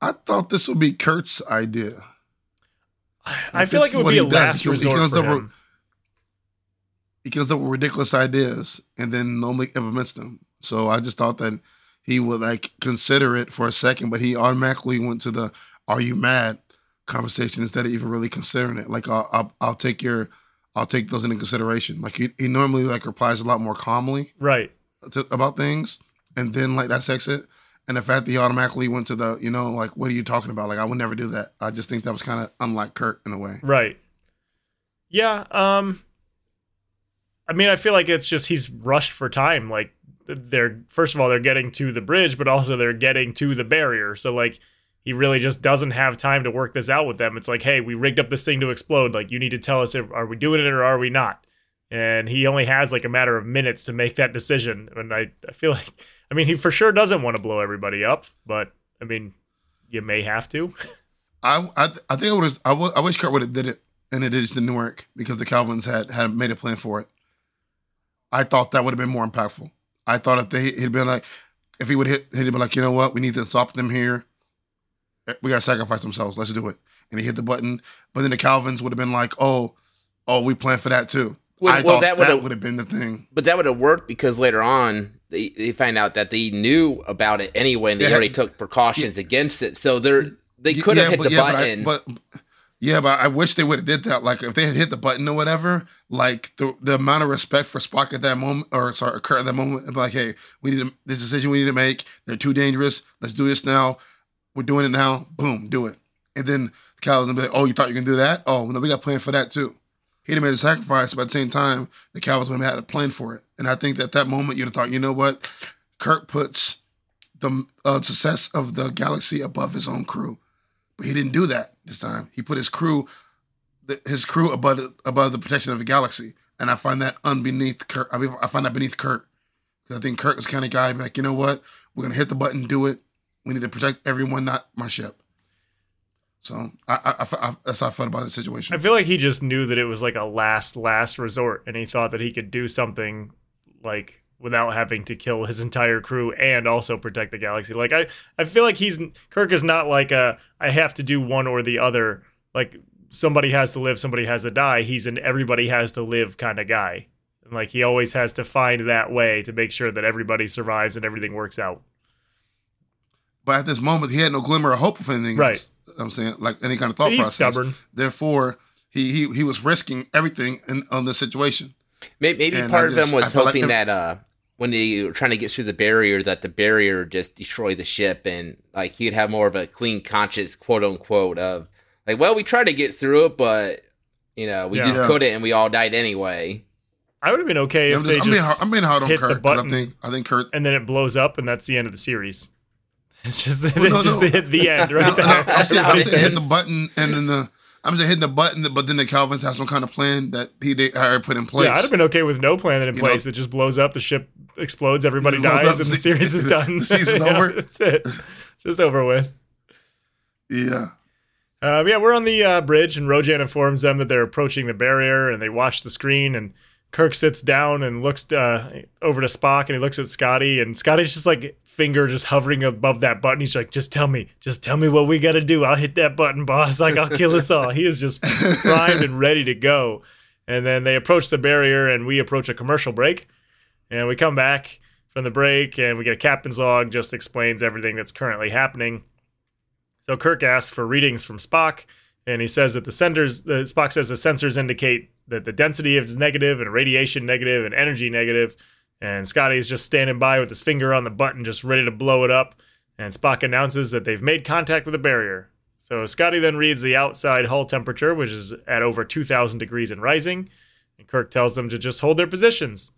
I thought this would be Kirk's idea.
I feel like it would be a last resort he for him.
He comes up with ridiculous ideas and then normally implements them. So I just thought that he would like consider it for a second, but he automatically went to the "Are you mad?" conversation instead of even really considering it. Like I'll I'll, I'll take your I'll take those into consideration. Like he, he normally like replies a lot more calmly,
right,
to, about things, and then like that's exit. And the fact that he automatically went to the, you know, like, what are you talking about? Like, I would never do that. I just think that was kind of unlike Kirk in a way.
Right. Yeah. Um, I mean, I feel like it's just he's rushed for time. Like, they're, first of all, they're getting to the bridge, but also they're getting to the barrier. So, like, he really just doesn't have time to work this out with them. It's like, hey, we rigged up this thing to explode. Like, you need to tell us if are we doing it or are we not? And he only has like a matter of minutes to make that decision. And I, I feel *laughs* like I mean, he for sure doesn't want to blow everybody up, but I mean, you may have to.
I I, I think it was I, w- I wish Kirk would have did it, and it just didn't because the Kelvans had had made a plan for it. I thought that would have been more impactful. I thought if they he'd been like, if he would hit, he'd been like, you know what, we need to stop them here. Eh, we gotta sacrifice themselves. Let's do it. And he hit the button, but then the Kelvans would have been like, oh, oh, we planned for that too. Well, I well, thought that would have been the thing.
But that would have worked because later on they, they find out that they knew about it anyway and they yeah. already took precautions yeah. against it. So they're they could have yeah, hit but, the button.
But, I, but, yeah, but I wish they would have did that. Like if they had hit the button or whatever, like the the amount of respect for Spock at that moment, or sorry, Kirk at that moment, like, hey, we need to, this decision we need to make. They're too dangerous. Let's do this now. We're doing it now. Boom, do it. And then Cal's gonna be like, oh, you thought you can do that? Oh, no, we got a plan for that too he'd have made a sacrifice, but at the same time, the Cowboys would have had a plan for it. And I think that that moment you'd have thought, you know what, Kirk puts the uh, success of the galaxy above his own crew, but he didn't do that this time. He put his crew, his crew above above the protection of the galaxy, and I find that unbeneath Kirk. I mean, I find that beneath Kirk because I think Kirk is kind of guy like, you know what, we're gonna hit the button, do it. We need to protect everyone, not my ship. So I, I, I, that's how I felt about the situation.
I feel like he just knew that it was like a last, last resort, and he thought that he could do something like without having to kill his entire crew and also protect the galaxy. Like I, I feel like he's Kirk is not like a I have to do one or the other. Like somebody has to live, somebody has to die. He's an everybody has to live kind of guy. And like he always has to find that way to make sure that everybody survives and everything works out.
But at this moment, he had no glimmer of hope of anything.
Right. Else.
I'm saying like any kind of thought He's process. Stubborn. Therefore, he he he was risking everything in on the situation.
Maybe, maybe part just, of him was hoping like that uh when they were trying to get through the barrier that the barrier just destroy the ship and like he'd have more of a clean conscience quote unquote of like well we tried to get through it but you know we yeah. just yeah. couldn't and we all died anyway.
I would have been okay yeah, if I'm just, they I'm just being, I'm being hard on hit Kirk, the button.
I think I think Kirk
and then it blows up and that's the end of the series. *laughs* It's just, well, no, just no. The, the end right there. I'm, *laughs*
saying, I'm saying hit the button and then the I'm just hitting the button, but then the Kelvans have some kind of plan that he they already put in place.
Yeah, I'd have been okay with no plan in place. Know, it just blows up, the ship explodes, everybody dies, and the series is *laughs* done.
The season's *laughs* yeah, over.
That's it. It's just over with.
Yeah.
Uh, yeah, we're on the uh, bridge, and Rojan informs them that they're approaching the barrier, and they watch the screen, and Kirk sits down and looks uh, over to Spock, and he looks at Scotty, and Scotty's just like finger just hovering above that button. He's like, "Just tell me, just tell me what we got to do. I'll hit that button, boss. Like I'll kill us all." He is just *laughs* primed and ready to go. And then they approach the barrier, and we approach a commercial break, and we come back, from the break, and we get a captain's log, just explains everything that's currently happening. So Kirk asks for readings from Spock, and he says that the sensors, the Spock says the sensors indicate that the density is negative and radiation negative and energy negative. negative, and Scotty's just standing by with his finger on the button, just ready to blow it up. And Spock announces that they've made contact with the barrier. So Scotty then reads the outside hull temperature, which is at over 2,000 degrees and rising. And Kirk tells them to just hold their positions.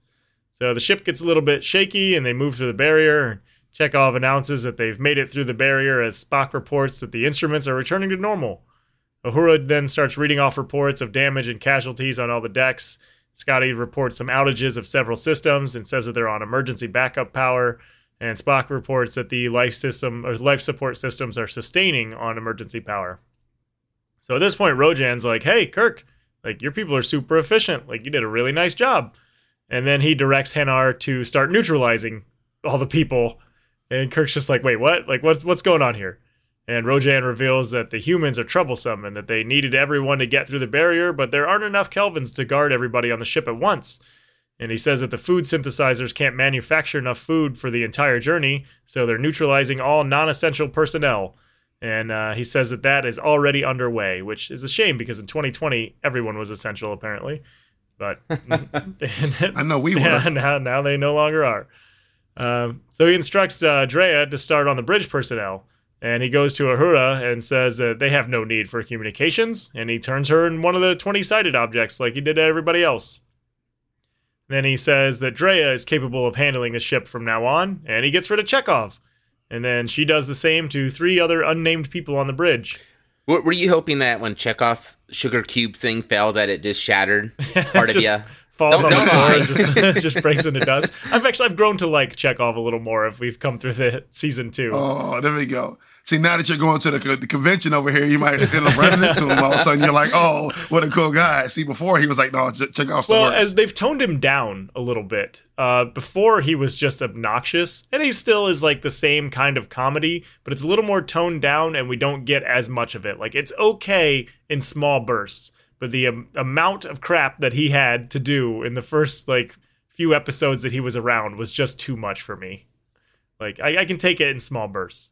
So the ship gets a little bit shaky and they move through the barrier. Chekov announces that they've made it through the barrier as Spock reports that the instruments are returning to normal. Uhura then starts reading off reports of damage and casualties on all the decks. Scotty reports some outages of several systems and says that they're on emergency backup power. And Spock reports that the life system or life support systems are sustaining on emergency power. So at this point, Rojan's like, "Hey, Kirk, like your people are super efficient. Like you did a really nice job." And then he directs Hanar to start neutralizing all the people. And Kirk's just like, "Wait, what? Like what's what's going on here?" And Rojan reveals that the humans are troublesome and that they needed everyone to get through the barrier, but there aren't enough Kelvans to guard everybody on the ship at once. And he says that the food synthesizers can't manufacture enough food for the entire journey, so they're neutralizing all non essential personnel. And uh, he says that that is already underway, which is a shame because in 2020, everyone was essential, apparently. But *laughs* *laughs*
I know we were.
Now, now they no longer are. Um, so he instructs uh, Drea to start on the bridge personnel. And he goes to Uhura and says that they have no need for communications, and he turns her in one of the 20 sided objects like he did to everybody else. Then he says that Drea is capable of handling the ship from now on, and he gets rid of Chekov. And then she does the same to three other unnamed people on the bridge.
What, were you hoping that when Chekov's sugar cube thing fell, that it just shattered *laughs* part of you?
Falls
Don't-
on the
don't
floor
lie.
and just, *laughs* just breaks into dust. I've actually I've grown to like Chekov a little more if we've come through the season two.
Oh, there we go. See, now that you're going to the, the convention over here, you might end up running into him. All of a sudden, you're like, "Oh, what a cool guy." See, before he was like, "No, ch- check out the
Well,
worst."
as they've toned him down a little bit. Uh, before he was just obnoxious, and he still is like the same kind of comedy, but it's a little more toned down, and we don't get as much of it. Like it's okay in small bursts, but the um, amount of crap that he had to do in the first like few episodes that he was around was just too much for me. Like I, I can take it in small bursts.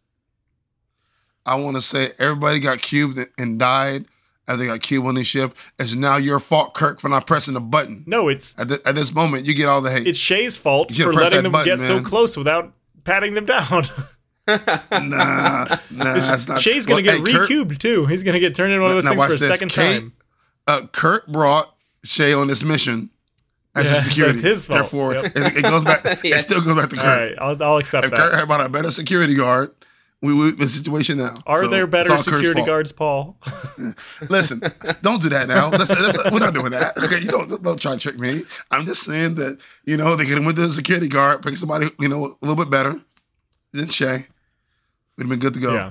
I want to say everybody got cubed and died as they got cubed on the ship. It's now your fault, Kirk, for not pressing the button.
No, it's
At, th- at this moment, you get all the hate.
it's Shea's fault for letting them
button,
get so close without patting them down. *laughs*
nah, nah, that's not.
Shea's gonna
Well,
get
hey, Kirk-
recubed too. He's gonna get turned into one of those things for a
this.
second
Kate-
time.
Uh, Kurt brought Shea on this mission as
Yeah, *laughs*
his
so
security.
it's his fault.
Therefore,
Yep.
it, it goes back. *laughs*
Yeah.
It still goes back to Kurt.
All right, I'll, I'll accept
If Kurt
that.
had brought a better security guard, we would be in a situation now.
Are
So,
there better security guards, Paul? *laughs*
Listen, don't do that now. That's, that's, we're not doing that. Okay, you don't don't try to trick me. I'm just saying that you know they could have went to the security guard, pick somebody you know a little bit better than Shea. We'd have been good to go.
Yeah.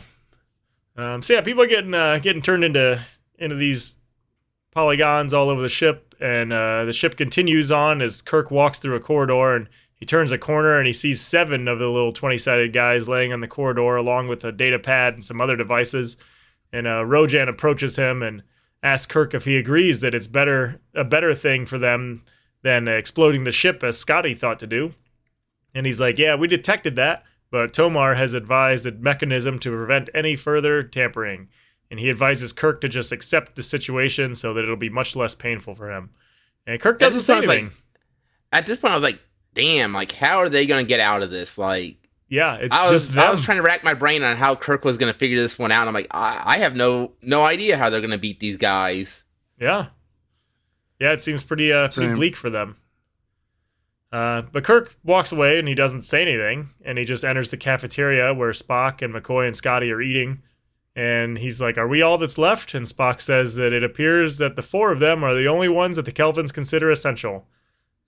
Um, so yeah, people are getting uh, getting turned into into these polygons all over the ship, and uh, the ship continues on as Kirk walks through a corridor, and he turns a corner and he sees seven of the little twenty sided guys laying on the corridor, along with a data pad and some other devices. And uh, Rojan approaches him and asks Kirk if he agrees that it's better a better thing for them than exploding the ship as Scotty thought to do. And he's like, "Yeah, we detected that." but Tomar has advised a mechanism to prevent any further tampering, and he advises Kirk to just accept the situation so that it'll be much less painful for him. And Kirk
At
doesn't say
point,
anything.
like- At this point, I was like, "Damn! Like, how are they going to get out of this?" Like,
yeah, it's
I was,
just them.
I was trying to rack my brain on how Kirk was going to figure this one out. I'm like, I, I have no no idea how they're going to beat these guys.
Yeah. Yeah, it seems pretty uh pretty
Same.
bleak for them. Uh, but Kirk walks away and he doesn't say anything, and he just enters the cafeteria where Spock and McCoy and Scotty are eating. And he's like, "Are we all that's left?" And Spock says that it appears that the four of them are the only ones that the Kelvans consider essential.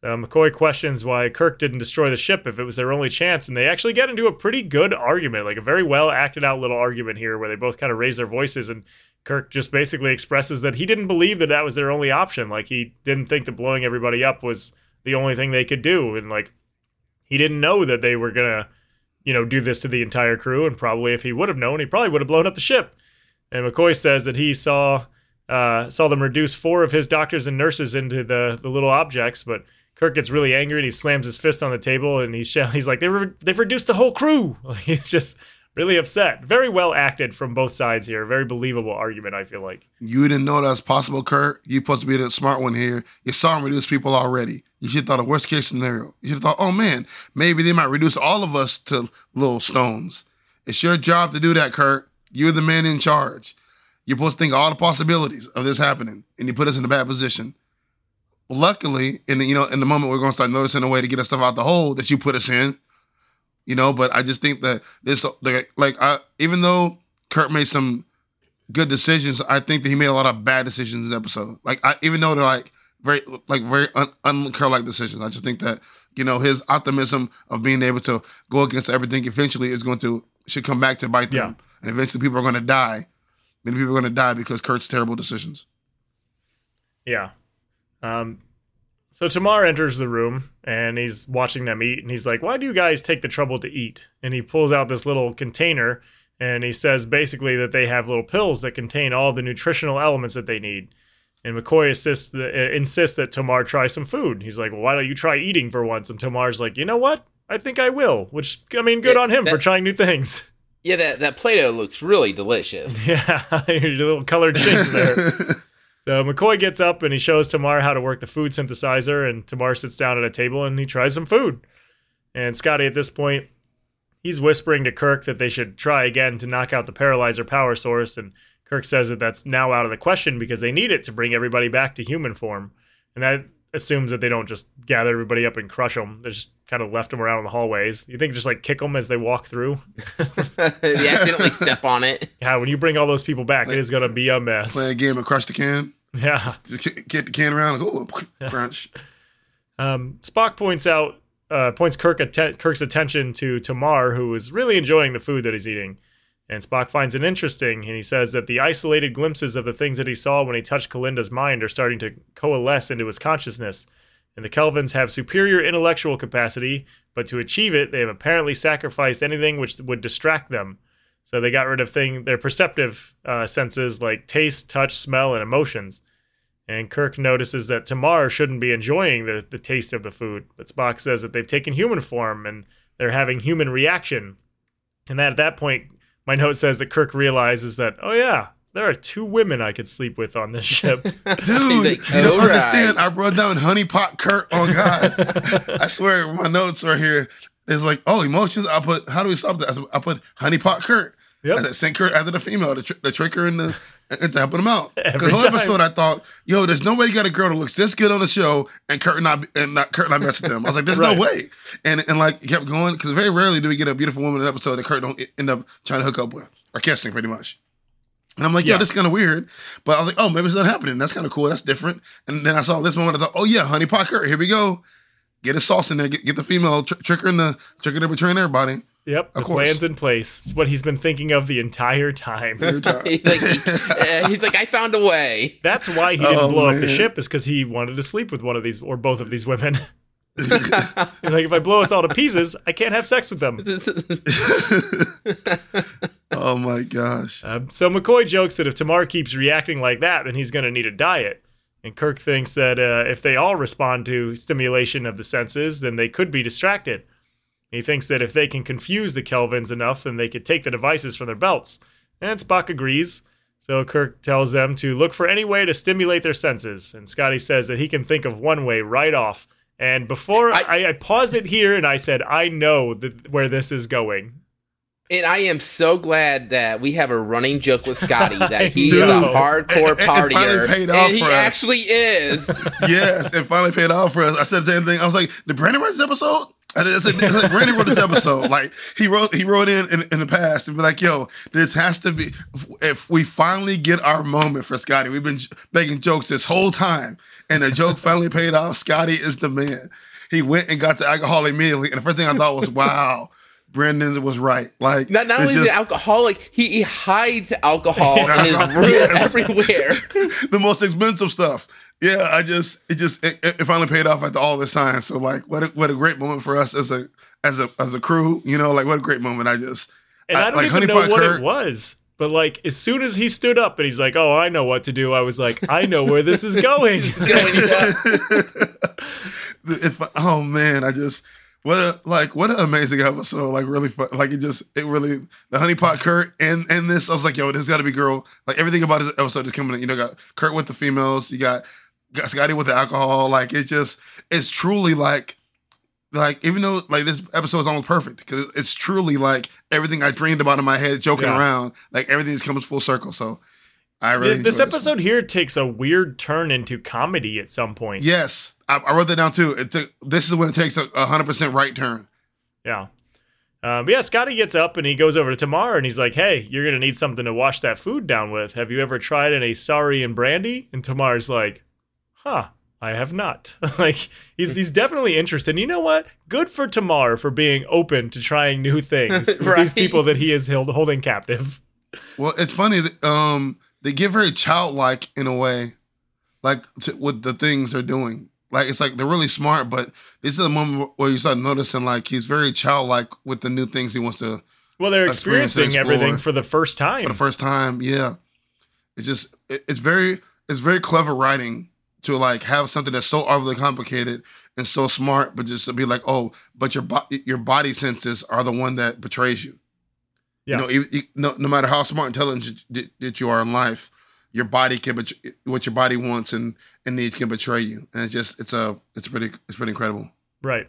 Uh, McCoy questions why Kirk didn't destroy the ship if it was their only chance, and they actually get into a pretty good argument, like a very well acted out little argument here, where they both kind of raise their voices, and Kirk just basically expresses that he didn't believe that that was their only option. Like he didn't think that blowing everybody up was the only thing they could do, and like he didn't know that they were gonna, you know, do this to the entire crew. And probably if he would have known, he probably would have blown up the ship. And McCoy says that he saw uh, saw them reduce four of his doctors and nurses into the the little objects, but Kirk gets really angry and he slams his fist on the table and he's *laughs* he's like, they've, re- they've reduced the whole crew. *laughs* he's just really upset. Very well acted from both sides here. Very believable argument, I feel like.
You didn't know that was possible, Kirk. You're supposed to be the smart one here. You saw him reduce people already. You should have thought a worst case scenario. You should have thought, oh man, maybe they might reduce all of us to little stones. It's your job to do that, Kurt. You're the man in charge. You're supposed to think all the possibilities of this happening, and you put us in a bad position. Luckily, in the, you know, in the moment we're going to start noticing a way to get us stuff out the hole that you put us in, you know. But I just think that this, like, I even though Kurt made some good decisions, I think that he made a lot of bad decisions in this episode. Like, I, even though they're like very, like very un, like decisions, I just think that you know his optimism of being able to go against everything eventually is going to should come back to bite them, yeah. and eventually people are going to die. Many people are going to die because Kurt's terrible decisions.
Yeah. Um, so Tomar enters the room and he's watching them eat, and he's like, "Why do you guys take the trouble to eat?" And he pulls out this little container, and he says basically that they have little pills that contain all the nutritional elements that they need. And McCoy insists, uh, insists that Tomar try some food. He's like, well, "Why don't you try eating for once?" And Tomar's like, "You know what? I think I will." Which I mean, good yeah, on him that, for trying new things. *laughs*
Yeah, that that Play-Doh looks really delicious. *laughs*
Yeah, *laughs* your little colored shapes there. So McCoy gets up and he shows Tomar how to work the food synthesizer, and Tomar sits down at a table and he tries some food. And Scotty, at this point, he's whispering to Kirk that they should try again to knock out the paralyzer power source, and Kirk says that that's now out of the question because they need it to bring everybody back to human form. And that assumes that they don't just gather everybody up and crush them. They just kind of left them around in the hallways. You think just like kick them as they walk through? *laughs*
they accidentally step on it. *laughs*
Yeah, when you bring all those people back, it is going to be a mess.
Play a game of crush the can.
Yeah.
Get the can around. And go, oh, crunch.
um, Spock points out, uh, points Kirk att- Kirk's attention to Tomar, who is really enjoying the food that he's eating. And Spock finds it interesting, and he says that the isolated glimpses of the things that he saw when he touched Kelinda's mind are starting to coalesce into his consciousness. And the Kelvans have superior intellectual capacity, but to achieve it, they have apparently sacrificed anything which would distract them. So they got rid of thing their perceptive uh, senses like taste, touch, smell, and emotions. And Kirk notices that Tomar shouldn't be enjoying the, the taste of the food, but Spock says that they've taken human form and they're having human reaction. And that at that point, my note says that Kirk realizes that, oh yeah, there are two women I could sleep with on this ship. *laughs* Dude,
like, you don't right. understand. I brought down honeypot Kirk. Oh God, I swear my notes are here. It's like, oh, emotions. I put. How do we stop that? I put honeypot Kurt. Yep. I sent Kurt after the female to, tr- to trick her into, into helping them out. *laughs* Because whole episode, I thought, yo, there's no way you got a girl that looks this good on the show and Kurt not and not Kurt not mess with them. I was like, there's *laughs* right. no way. And and like kept going because very rarely do we get a beautiful woman in an episode that Kurt don't end up trying to hook up with or kissing pretty much. And I'm like, yeah. yo, this is kind of weird. But I was like, oh, maybe it's not happening. That's kind of cool. That's different. And then I saw this moment. I thought, oh yeah, honey pot Kurt, here we go. Get his sauce in there. Get, get the female tr- trick her in the trick her to betraying everybody.
Yep, of the course. plan's in place. It's what he's been thinking of the entire time. *laughs*
he's, like, he, uh, he's like, I found a way.
That's why he didn't oh, blow man. up the ship, is because he wanted to sleep with one of these or both of these women. *laughs* *laughs* like, if I blow us all to pieces, I can't have sex with them.
oh my gosh.
Um, so McCoy jokes that if Tomar keeps reacting like that, then he's going to need a diet. And Kirk thinks that uh, if they all respond to stimulation of the senses, then they could be distracted. He thinks that if they can confuse the Kelvans enough, then they could take the devices from their belts. And Spock agrees. So Kirk tells them to look for any way to stimulate their senses. And Scotty says that he can think of one way right off. And before I, I, I pause it here and I said, I know that where this is going.
And I am so glad that we have a running joke with Scotty *laughs* that he is a hardcore partier. *laughs* It, it and he actually is. *laughs*
yes, it finally paid off for us. I said the same thing. I was like, did Brandon write this episode? And it's like, it's like Brandon wrote this episode. Like he wrote, he wrote in, in, in the past and be like, "Yo, this has to be. If we finally get our moment for Scotty, we've been making jokes this whole time, and the joke finally paid off. Scotty is the man. He went and got the alcohol immediately, and the first thing I thought was, "Wow." Brandon was right. Like
not, not only just, the alcoholic, he, he hides alcohol *laughs* in his room everywhere. *laughs*
the most expensive stuff. Yeah, I just it just it, it, finally paid off after all this time. So like, what a, what a great moment for us as a as a as a crew. You know, like what a great moment. I just
and I, I don't like even know what Kurt, it was But like as soon as he stood up and he's like, "Oh, I know what to do," I was like, "I know where this is going." *laughs* *laughs*
if oh man, I just what a, like what an amazing episode. Like really fun. Like it just it really the honeypot Kurt and and this I was like, yo, this got to be girl. Like everything about this episode is coming. In. You know, got Kurt with the females. You got got Scotty with the alcohol. Like it's just it's truly like like even though like this episode is almost perfect because it's truly like everything I dreamed about in my head, joking yeah. around. Like everything just comes full circle. So I really
this episode this here takes a weird turn into comedy at some point.
Yes, I, I wrote that down too. It took this is when it takes a hundred percent right turn.
Yeah. Um, but yeah, Scotty gets up and he goes over to Tomar and he's like, "Hey, you're gonna need something to wash that food down with. Have you ever tried an Saurian brandy?" And Tomar's like, "Huh, I have not." *laughs* like he's he's definitely interested. And you know what? Good for Tomar for being open to trying new *laughs* things with right. these people that he is held, holding captive.
Well, it's funny that um, they get very childlike in a way, like to, with the things they're doing. Like it's like they're really smart, but this is a moment where you start noticing like he's very childlike with the new things he wants to.
Well, they're experiencing everything for the first time.
For the first time, yeah. It's just it, it's very it's very clever writing to like have something that's so overly complicated and so smart, but just to be like, oh, but your bo- your body senses are the one that betrays you. Yeah. You know, you, no, no matter how smart and intelligent that you are in life, your body can bet- what your body wants and, and needs can betray you, and it's just it's a it's pretty it's pretty incredible.
Right.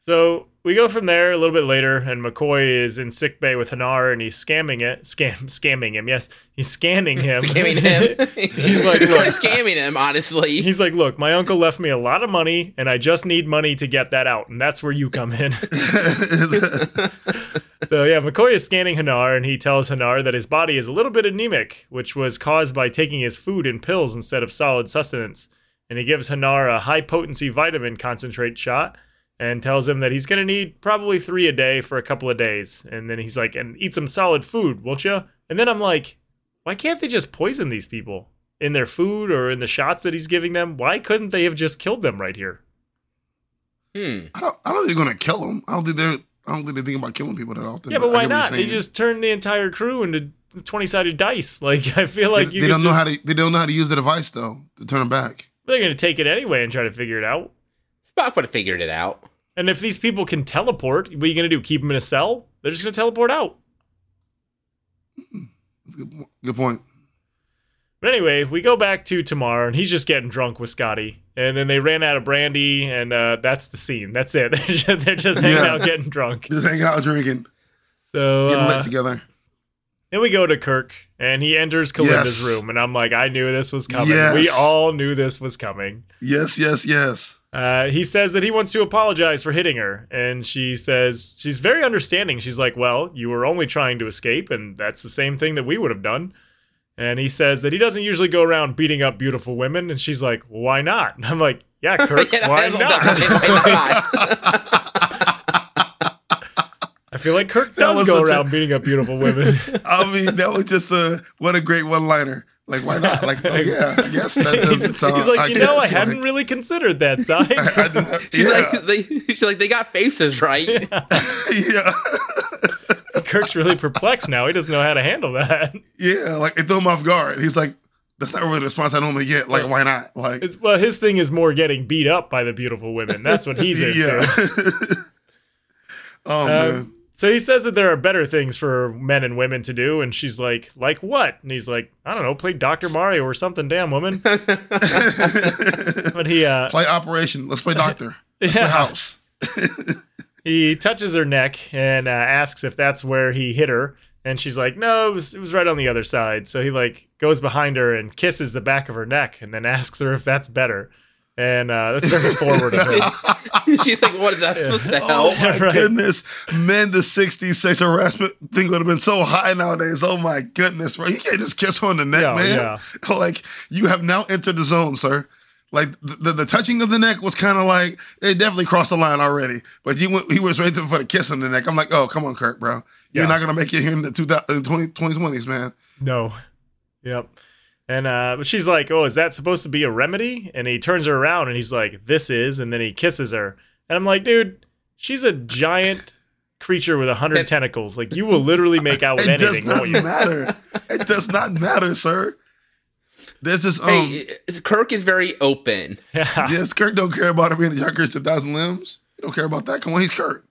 So we go from there a little bit later, and McCoy is in sick bay with Hanar, and he's scamming it, scam, *laughs* scamming him. Yes, he's scanning him. *laughs*
scamming him. *laughs* he's like, look, scamming him. Honestly,
he's like, look, my uncle left me a lot of money, and I just need money to get that out, and that's where you come in. so yeah, McCoy is scanning Hanar, and he tells Hanar that his body is a little bit anemic, which was caused by taking his food in pills instead of solid sustenance. And he gives Hanar a high potency vitamin concentrate shot and tells him that he's going to need probably three a day for a couple of days. And then he's like, and eat some solid food, won't you? And then I'm like, why can't they just poison these people in their food or in the shots that he's giving them? Why couldn't they have just killed them right here?
Hmm.
I don't. I don't think they're going to kill them. I don't think they're. I don't think they think about killing people that often.
Yeah, but why not? They just turn the entire crew into twenty sided dice. *laughs* Like I feel like
they, they don't know how to. They don't know how to use the device though to turn them back.
They're going to take it anyway and try to figure it out.
Spock would have figured it out.
And if these people can teleport, what are you going to do? Keep them in a cell? They're just going to teleport out.
Good, good point.
But anyway, we go back to Tomar, and he's just getting drunk with Scotty. And then they ran out of brandy, and uh, that's the scene. That's it. *laughs* They're just, they're just hanging yeah. out, getting drunk.
Just hanging out, drinking.
So
getting uh, lit together.
Then we go to Kirk, and he enters Kelinda's yes. room, and I'm like, I knew this was coming. Yes. We all knew this was coming.
Yes, yes, yes.
Uh, he says that he wants to apologize for hitting her, and she says she's very understanding. She's like, "Well, you were only trying to escape, and that's the same thing that we would have done." And he says that he doesn't usually go around beating up beautiful women, and she's like, "Why not?" And *laughs* I'm like, "Yeah, *laughs* Kirk, yeah, why not?" *laughs* I feel like Kirk does go around a, beating up beautiful women.
I mean, that was just a what a great one-liner. Like, why not? Like, oh, *laughs* yeah, I guess that *laughs* doesn't sound.
He's like, I you guess, know, I like, hadn't really considered that *laughs* side. I,
I, she's yeah. like, they, she's like, they got faces, right?
Yeah. yeah.
Kirk's really perplexed now. He doesn't know how to handle that.
Yeah, like it threw him off guard. He's like, that's not really the response I normally get. Like, why not? Like,
it's, well, his thing is more getting beat up by the beautiful women. That's what he's into.
oh um, man.
So he says that there are better things for men and women to do, and she's like, like what? And he's like, I don't know, play Doctor Mario or something, damn woman. *laughs* but he uh,
play Operation. Let's play Doctor. Let's *laughs* yeah. play House. *laughs*
he touches her neck and uh, asks if that's where he hit her, and she's like, no, it was it was right on the other side. So he like goes behind her and kisses the back of her neck, and then asks her if that's better and uh, that's very *laughs* forward of
her. She's like, "What is that supposed to help?"
Oh my *laughs* right. goodness, men The '60s sexual harassment thing would have been so high nowadays. Oh my goodness, bro! You can't just kiss her on the neck, yeah, man. Yeah. *laughs* Like you have now entered the zone, sir. Like the, the, the touching of the neck was kind of like it definitely crossed the line already. But he went, he was right for the kiss on the neck. I'm like, oh come on, Kirk, bro. You're yeah. not gonna make it here in the 2020, 2020s, man.
No. Yep. And uh, she's like, "Oh, is that supposed to be a remedy?" And he turns her around and he's like, "This is." And then he kisses her. And I'm like, "Dude, she's a giant creature with a hundred tentacles. Like you will literally make out with *laughs*
it
anything,
does not
you?
matter. it does not matter, sir. There's this um.
hey, Kirk is very open. *laughs*
Yes, Kirk don't care about him being a young Christian thousand limbs. He don't care about that. Come on, he's Kurt.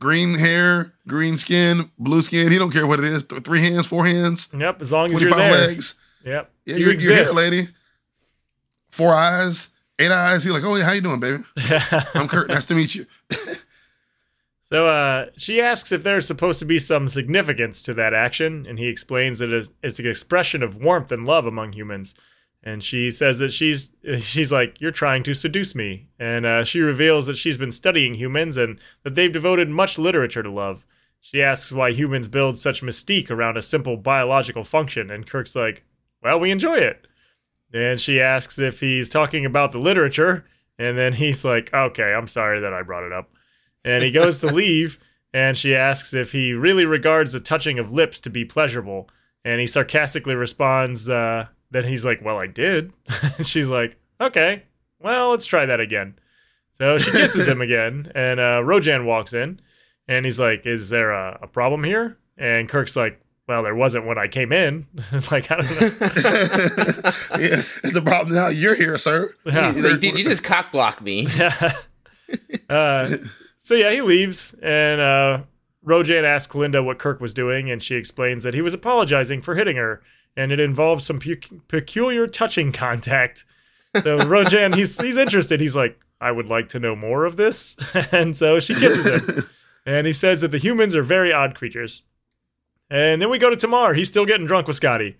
Green hair, green skin, blue skin. He don't care what it is. Th- Three hands, four hands,
Yep. As long as you're there.
legs.
Yep.
Yeah,
you
you're, you're
exist.
lady. Four eyes, eight eyes. He's like, oh yeah, how you doing, baby? *laughs* I'm Kurt. Nice to meet you. *laughs*
So uh, she asks if there's supposed to be some significance to that action, and he explains that it's an expression of warmth and love among humans. And she says that she's *laughs* she's like, "You're trying to seduce me," and uh, she reveals that she's been studying humans and that they've devoted much literature to love. She asks why humans build such mystique around a simple biological function, and Kirk's like, "Well, we enjoy it." And she asks if he's talking about the literature, and then he's like, "Okay, I'm sorry that I brought it up." and he goes to *laughs* leave and she asks if he really regards the touching of lips to be pleasurable and he sarcastically responds uh, that he's like well i did *laughs* she's like okay well let's try that again so she kisses him *laughs* again and uh, rojan walks in and he's like is there a, a problem here and kirk's like well there wasn't when i came in *laughs* like i don't know
yeah, it's a problem now. You're here, sir.
Yeah.
like, did you just cock block me?
uh, so yeah, he leaves, and uh, Rojan asks Linda what Kirk was doing, and she explains that he was apologizing for hitting her, and it involves some pu- peculiar touching contact. So Rojan, he's he's interested. He's like, I would like to know more of this, *laughs* and so she kisses him, *laughs* and he says that the humans are very odd creatures. And then we go to Tomar. He's still getting drunk with Scotty.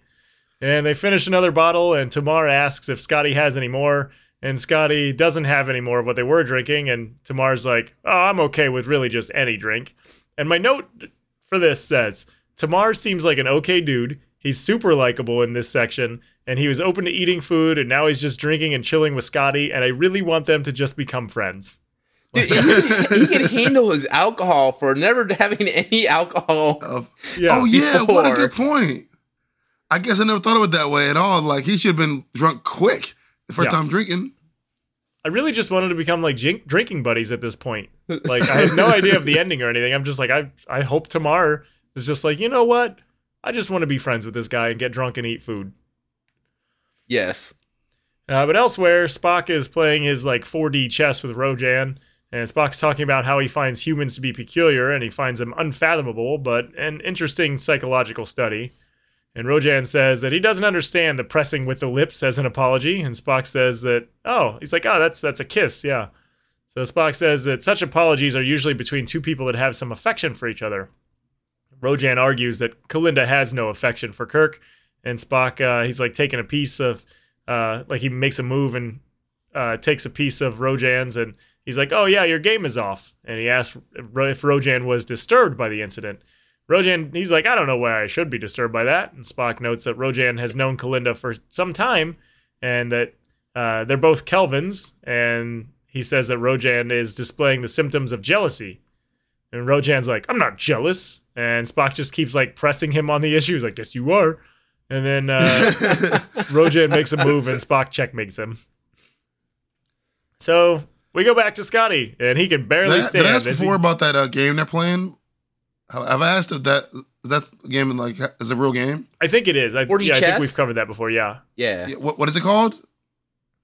And they finish another bottle, and Tomar asks if Scotty has any more. And Scotty doesn't have any more of what they were drinking. And Tomar's like, Oh, I'm okay with really just any drink. And my note for this says Tomar seems like an okay dude. He's super likable in this section, and he was open to eating food, and now he's just drinking and chilling with Scotty. And I really want them to just become friends.
Dude, he, can, he can handle his alcohol for never *laughs* having any alcohol.
Of-
Yeah.
oh yeah, what a good point. I guess I never thought of it that way at all. Like he should have been drunk quick the first
Yeah.
time drinking.
I really just wanted to become like drink- drinking buddies at this point. Like I had no idea of the ending or anything. I'm just like I I hope Tomar is just like you know what I just want to be friends with this guy and get drunk and eat food.
Yes.
Uh, but elsewhere, Spock is playing his like 4D chess with Rojan, and Spock's talking about how he finds humans to be peculiar and he finds them unfathomable, but an interesting psychological study. And Rojan says that he doesn't understand the pressing with the lips as an apology, and Spock says that oh, he's like oh that's that's a kiss, yeah. So Spock says that such apologies are usually between two people that have some affection for each other. Rojan argues that Kelinda has no affection for Kirk, and Spock uh, he's like taking a piece of uh, like he makes a move and uh, takes a piece of Rojan's and he's like, "Oh yeah, your game is off." And he asks if Rojan was disturbed by the incident. Rojan, he's like, "I don't know why I should be disturbed by that." And Spock notes that Rojan has known Kelinda for some time and that uh, they're both Kelvans. And he says that Rojan is displaying the symptoms of jealousy. And Rojan's like, "I'm not jealous." And Spock just keeps like pressing him on the issue. He's like, "Yes, you are." And then uh, *laughs* Rojan makes a move and Spock checkmates him. So we go back to Scotty, and he can barely
Did I,
stand.
did I ask
Is he-
before about that uh, game they're playing? Have have I asked if that that game like is a real game?
I think it is. I,
4D
yeah, I think we've covered that before. Yeah.
Yeah.
Yeah, what what is it called?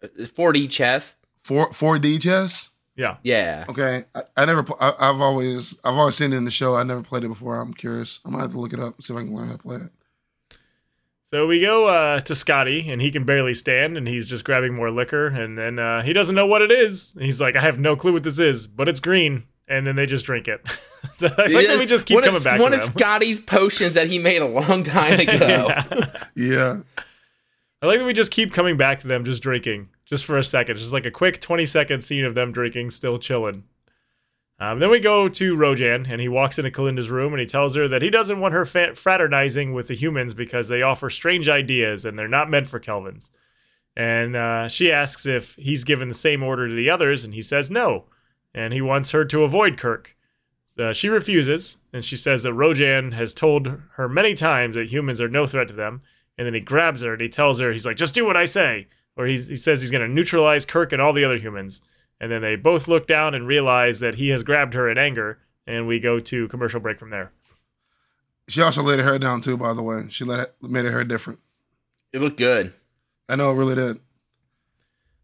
4D chess.
Four four D chess.
Yeah.
Yeah.
Okay, I, I never. I, I've always I've always seen it in the show. I never played it before. I'm curious. I'm gonna have to look it up and see if I can learn how to play it.
So we go uh, to Scotty, and he can barely stand, and he's just grabbing more liquor, and then uh, he doesn't know what it is. He's like, I have no clue what this is, but it's green, and then they just drink it. *laughs* so I like that we just keep
one
coming
of,
back
One of. Scotty's potions that he made a long time *laughs* ago.
Yeah.
Yeah,
I like that we just keep coming back to them just drinking, just for a second. Just like a quick 20 second scene of them drinking, still chilling. Um, then we go to Rojan, and he walks into Kelinda's room and he tells her that he doesn't want her fa- fraternizing with the humans because they offer strange ideas and they're not meant for Kelvans. And uh, she asks if he's given the same order to the others, and he says no. And he wants her to avoid Kirk. Uh, she refuses, and she says that Rojan has told her many times that humans are no threat to them. And then he grabs her and he tells her, he's like, just do what I say. Or he, he says he's going to neutralize Kirk and all the other humans. And then they both look down and realize that he has grabbed her in anger. and we go to commercial break from there.
She also laid her hair down too. By the way, she let it, made her hair different.
It looked good.
I know it really did.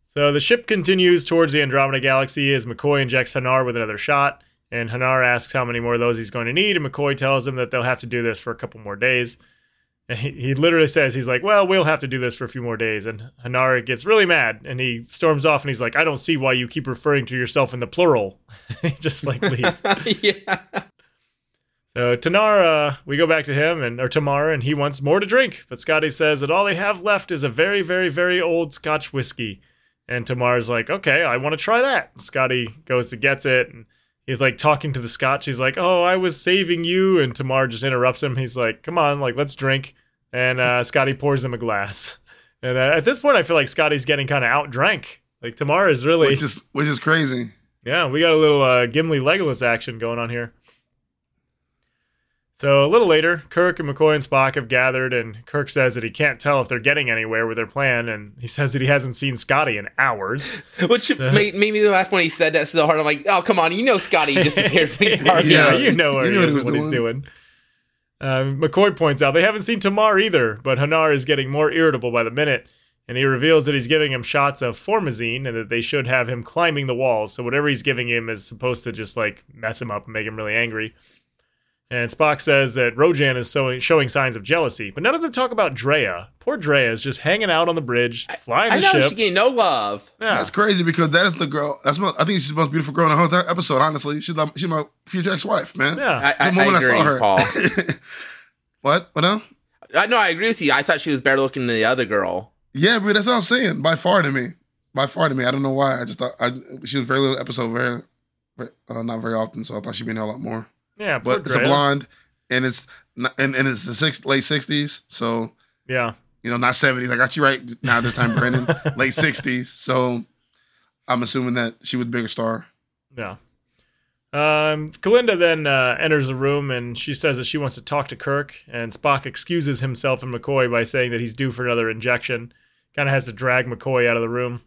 So the ship continues towards the Andromeda Galaxy as McCoy injects Hanar with another shot, and Hanar asks how many more of those he's going to need, and McCoy tells him that they'll have to do this for a couple more days. *laughs* He, he literally says, he's like, well, we'll have to do this for a few more days. And Hanar gets really mad, and he storms off, and he's like, I don't see why you keep referring to yourself in the plural. *laughs* he just like *laughs* leaves.
yeah.
So Tanara, we go back to him and or Tamara, and he wants more to drink. But Scotty says that all they have left is a very, very, very old Scotch whiskey. And Tamara's like, okay, I want to try that. And Scotty goes to gets it, and he's like talking to the Scotch. He's like, oh, I was saving you, and Tomar just interrupts him. He's like, come on, like let's drink. And uh, *laughs* Scotty pours him a glass. And uh, at this point, I feel like Scotty's getting kind of outdrank. Like Tomar is really,
Which is which is crazy.
yeah, we got a little uh, Gimli Legolas action going on here. So a little later, Kirk and McCoy and Spock have gathered, and Kirk says that he can't tell if they're getting anywhere with their plan, and he says that he hasn't seen Scotty in hours. *laughs*
Which made, made me laugh when he said that so hard. I'm like, oh, come on. You know Scotty disappeared from the *laughs* party.
yeah,
Yeah,
you know where
you
he
know
is
what
and what
was
he's doing. Um, McCoy points out they haven't seen Tomar either, but Hanar is getting more irritable by the minute, and he reveals that he's giving him shots of formazine and that they should have him climbing the walls. So whatever he's giving him is supposed to just like mess him up and make him really angry. And Spock says that Rojan is showing, showing signs of jealousy, but none of them talk about Drea. Poor Drea is just hanging out on the bridge, flying
I
the
know
ship.
she's getting no love.
Yeah.
That's crazy because that is the girl. That's my, I think she's the most beautiful girl in the whole entire episode. Honestly, she's my, she's my future ex-wife, man.
yeah.
I, I,
The moment
I
I saw
agree,
her.
Paul. *laughs*
what? What now?
I know I agree with you. I thought she was better looking than the other girl.
Yeah, but that's what I'm saying. By far to me. By far to me. I don't know why. I just thought I, she was very little episode, very, very uh, not very often. So I thought she'd be in there a lot more.
Yeah,
But it's a blonde, and it's and, and it's the six, late '60s. So
Yeah.
you know, not '70s. I got you right now. This time, Brandon, *laughs* late '60s. So I'm assuming that she was a bigger star.
Yeah. Um, Kelinda then uh, enters the room and she says that she wants to talk to Kirk. And Spock excuses himself and McCoy by saying that he's due for another injection. Kind of has to drag McCoy out of the room.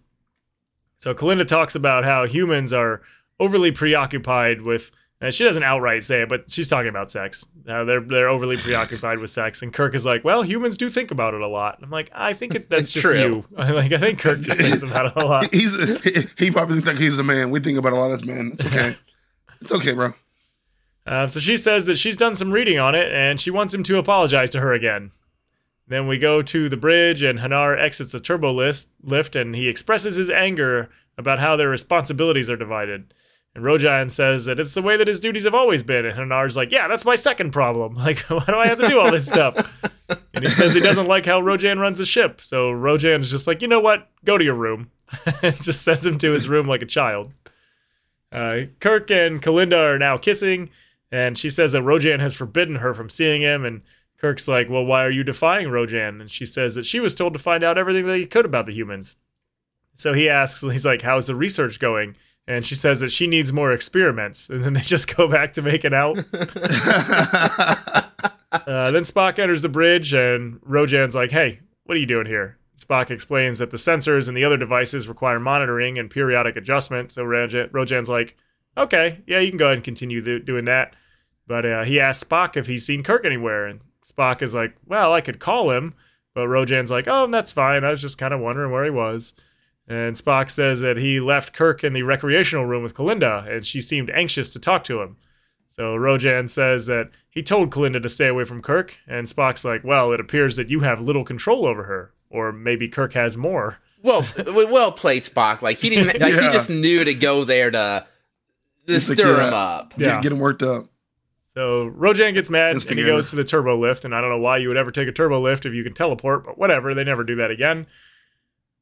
So Kelinda talks about how humans are overly preoccupied with. And she doesn't outright say it, but she's talking about sex. Uh, they're they're overly *laughs* preoccupied with sex, and Kirk is like, "Well, humans do think about it a lot." I'm like, "I think it, that's *laughs* just
true.
you." *laughs* like, I think Kirk just thinks about it a lot.
He's he, he probably thinks he's a man. We think about a lot as men. It's okay. it's okay, bro.
Uh, so she says that she's done some reading on it and she wants him to apologize to her again. Then we go to the bridge and Hanar exits the turbo list, lift and he expresses his anger about how their responsibilities are divided. And Rojan says that it's the way that his duties have always been. And Hanar's like, yeah, that's my second problem. *laughs* Like, why do I have to do all this stuff? *laughs* And he says he doesn't like how Rojan runs the ship. So Rojan's just like, you know what? Go to your room. *laughs* and just sends him to his room like a child. Uh, Kirk and Kelinda are now kissing, and she says that Rojan has forbidden her from seeing him. And Kirk's like, Well, why are you defying Rojan? And she says that she was told to find out everything that he could about the humans. So he asks, He's like, How's the research going? And she says that she needs more experiments. And then they just go back to making out. *laughs* Uh, then Spock enters the bridge, and Rojan's like, "Hey, what are you doing here?" Spock explains that the sensors and the other devices require monitoring and periodic adjustment. So Rojan, Rojan's like, "Okay, yeah, you can go ahead and continue th- doing that." But uh, he asks Spock if he's seen Kirk anywhere, and Spock is like, "Well, I could call him," but Rojan's like, "Oh, that's fine. I was just kind of wondering where he was." And Spock says that he left Kirk in the recreational room with Kelinda, and she seemed anxious to talk to him. So Rojan says that he told Kelinda to stay away from Kirk, and Spock's like, "Well, it appears that you have little control over her, or maybe Kirk has more."
Well, well played, Spock. Like he didn't. Like, *laughs*
Yeah.
He just knew to go there to, to
He's like,
stir
yeah.
him up.
Get,
Yeah.
get him worked up.
So Rojan gets mad and he goes to the turbo lift, and I don't know why you would ever take a turbo lift if you can teleport, but whatever. They never do that again.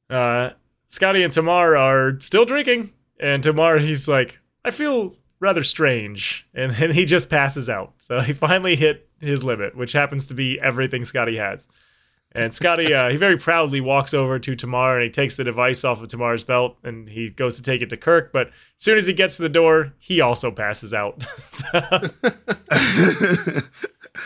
Uh, Scotty and Tomar are still drinking, and Tomar he's like, "I feel rather strange," and then he just passes out. So he finally hit his limit, which happens to be everything Scotty has. And Scotty, uh, he very proudly walks over to Tomar and he takes the device off of Tomar's belt and he goes to take it to Kirk. But as soon as he gets to the door, he also passes out. *laughs* so *laughs*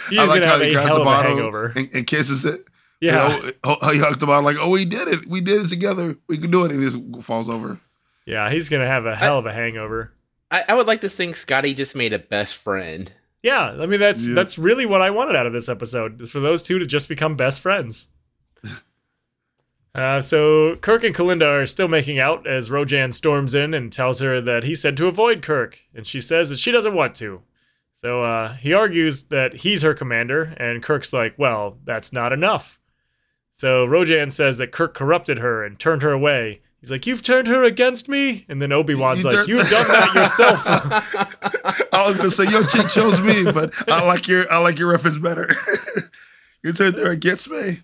he's
like
gonna have
he
a hell
the
of a
bottle
hangover.
and, and kisses it.
Yeah, *laughs*
You know, oh, he hugs the bottle like, "Oh, we did it. We did it together. We can do it." And he just falls over.
yeah, he's gonna have a hell of a hangover.
I, I would like to think Scotty just made a best friend.
Yeah, I mean that's
Yeah.
that's really what I wanted out of this episode is for those two to just become best friends. *laughs* Uh, so Kirk and Kelinda are still making out as Rojan storms in and tells her that he said to avoid Kirk, and she says that she doesn't want to. So uh, he argues that he's her commander, and Kirk's like, "Well, that's not enough." So Rojan says that Kirk corrupted her and turned her away. He's like, "You've turned her against me," and then Obi Wan's
You
like, "You've done that yourself." *laughs*
I was gonna say your chick chose me, but I like your I like your reference better. *laughs* you turned her against me.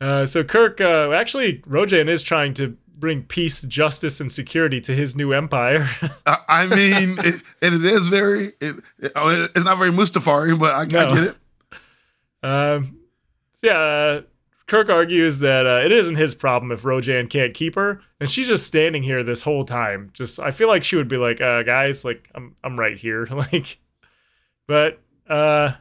Uh, so Kirk, uh, actually, Rojan is trying to bring peace, justice, and security to his new empire. *laughs*
I, I mean, it, and it is very. It, it- oh, it's not very Mustafari, but I, I get it.
um, so yeah, uh, Kirk argues that uh, it isn't his problem if Rojan can't keep her, and she's just standing here this whole time. Just, I feel like she would be like, uh, "Guys, like, I'm, I'm right here." *laughs* like, but uh,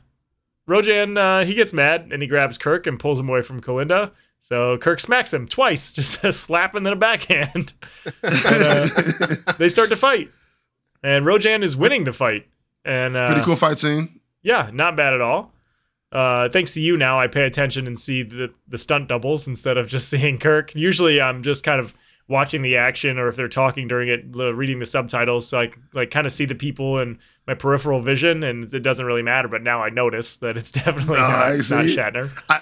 Rojan, uh, he gets mad and he grabs Kirk and pulls him away from Kelinda. So Kirk smacks him twice, *laughs* just a slap and then a backhand. *laughs* And, uh, they start to fight, and Rojan is winning the fight. And uh,
Pretty cool fight scene.
yeah, not bad at all. Uh, thanks to you, now I pay attention and see the the stunt doubles instead of just *laughs* seeing Kirk. Usually, I'm just kind of watching the action, or if they're talking during it, reading the subtitles, so I like kind of see the people in my peripheral vision, and it doesn't really matter. But now I notice that it's *laughs* definitely
Oh,
not,
I
not. Shatner.
I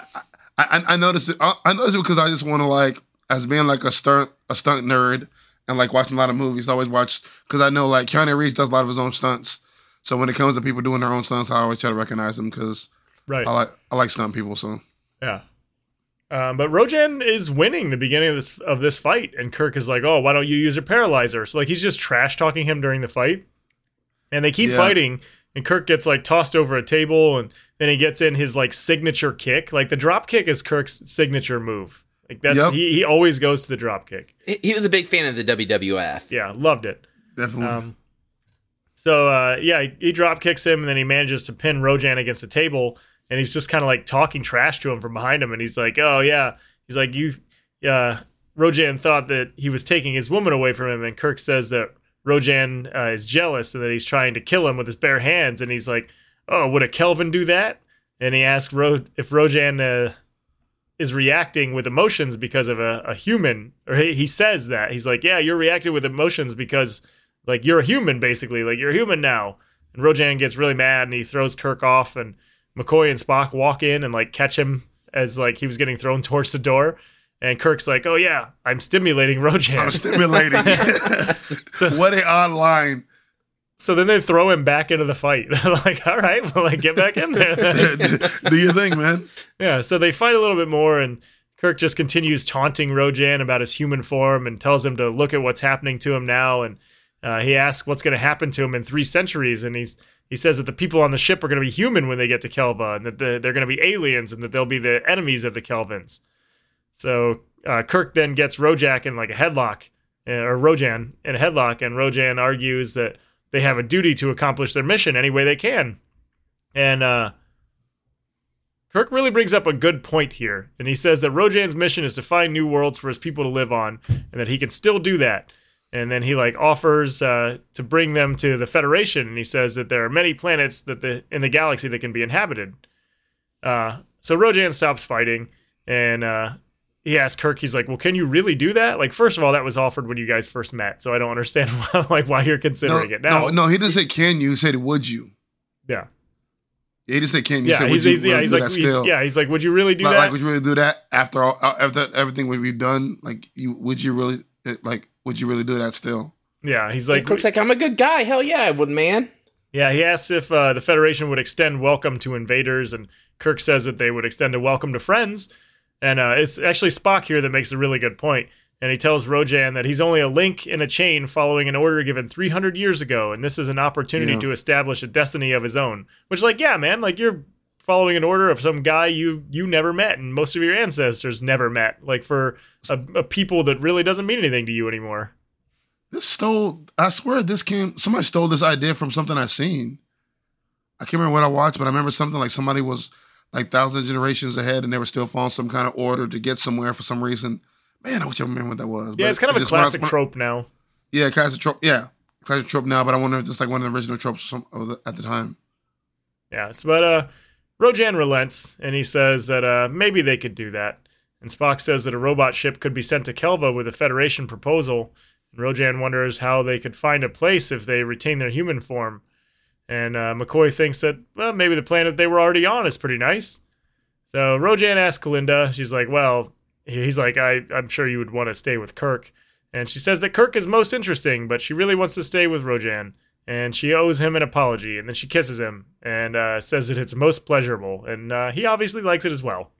I, I noticed it. I, I noticed it because I just want to like as being like a stunt a stunt nerd and like watching a lot of movies. I always watch because I know like Keanu Reeves does a lot of his own stunts. So when it comes to people doing their own stunts, I always try to recognize them because
Right.
I like I like stunt people. So
Yeah. Um, but Rojan is winning the beginning of this of this fight, and Kirk is like, "Oh, why don't you use your paralyzer?" So like he's just trash talking him during the fight, and they keep
Yeah.
fighting, and Kirk gets like tossed over a table, and then he gets in his like signature kick. Like the drop kick is Kirk's signature move. Like that's
Yep.
he he always goes to the drop kick.
He, he was a big fan of the WWF.
Yeah, loved it.
definitely.
Um, so uh, yeah, he, he drop kicks him, and then he manages to pin Rojan against the table, and he's just kind of like talking trash to him from behind him, and he's like, "Oh yeah," he's like, "You, uh, Rojan thought that he was taking his woman away from him," and Kirk says that Rojan uh, is jealous and that he's trying to kill him with his bare hands, and he's like, "Oh, would a Kelvan do that?" And he asks Ro- if Rojan uh, is reacting with emotions because of a, a human, or he, he says that he's like, "Yeah, you're reacting with emotions because." like you're a human basically like you're a human now and rojan gets really mad and he throws kirk off and mccoy and spock walk in and like catch him as like he was getting thrown *laughs* towards the door and kirk's like oh yeah i'm stimulating rojan
I'm *laughs* stimulating. *laughs*
So-
what a odd line.
so then they throw him back into the fight they're like all right well like get back in there.
Do your thing, man.
Yeah, so they fight a little bit more, and Kirk just continues taunting Rojan about his human form and tells him to look at what's happening to him now. And uh, he asks what's going to happen to him in three centuries, and he's he says that the people on the ship are going to be human when they get to Kelva, and that the, they're going to be aliens, and that they'll be the enemies of the Kelvans. So uh, Kirk then gets Rojak in like a headlock, uh, or Rojan in a headlock, and Rojan argues that they have a duty to accomplish their mission any way they can. And uh, Kirk really brings up a good point here, and he says that Rojan's mission is to find new worlds for his people to live on, and that he can still do that. And then he like offers uh, to bring them to the Federation, and he says that there are many planets that the in the galaxy that can be inhabited. Uh, so Rojan stops fighting, and uh, he asks Kirk, he's like, "Well, can you really do that? Like, first of all, that was offered when you guys first met, so I don't understand *laughs* why, like why you're
No,
considering it now."
no, no, he didn't say can you. He said would you.
Yeah,
He didn't say can you. He
yeah,
said,
he's,
you
he's yeah, he's like, he's, yeah, he's like, "Would you really do
like,
that?"
like, would you really do that after all uh, after everything we've done? Like, you would you really uh, like? Would you really do that still?
yeah, he's
Like,
like,
Kirk's like, I'm a good guy. Hell yeah, I would, man.
Yeah, he asks if uh, the Federation would extend welcome to invaders, and Kirk says that they would extend a welcome to friends. And uh, it's actually Spock here that makes a really good point. And he tells Rojan that he's only a link in a chain following an order given 300 years ago, and this is an opportunity
Yeah.
to establish a destiny of his own. Which, like, yeah, man, like you're following an order of some guy you you never met, and most of your ancestors never met. Like for a, a people that really doesn't mean anything to you anymore.
This stole. I swear this came. Somebody stole this idea from something I seen. I can't remember what I watched, but I remember something like somebody was like thousand generations ahead, and they were still following some kind of order to get somewhere for some reason. Man, I wish I remember what that was.
Yeah,
but
it's kind of a
just when I was-
classic trope now.
Yeah, classic trope. Yeah, classic trope now, but I wonder if it's like one of the original tropes at the time.
Yeah, so, but uh, Rojan relents and he says that uh, maybe they could do that. And Spock says that a robot ship could be sent to Kelva with a Federation proposal. And Rojan wonders how they could find a place if they retain their human form. And uh, McCoy thinks that, well, maybe the planet they were already on is pretty nice. So Rojan asks Kelinda, she's like, well, he's like, I, I'm sure you would want to stay with Kirk. And she says that Kirk is most interesting, but she really wants to stay with Rojan. And she owes him an apology. And then she kisses him and uh, says that it's most pleasurable. And uh, he obviously likes it as well.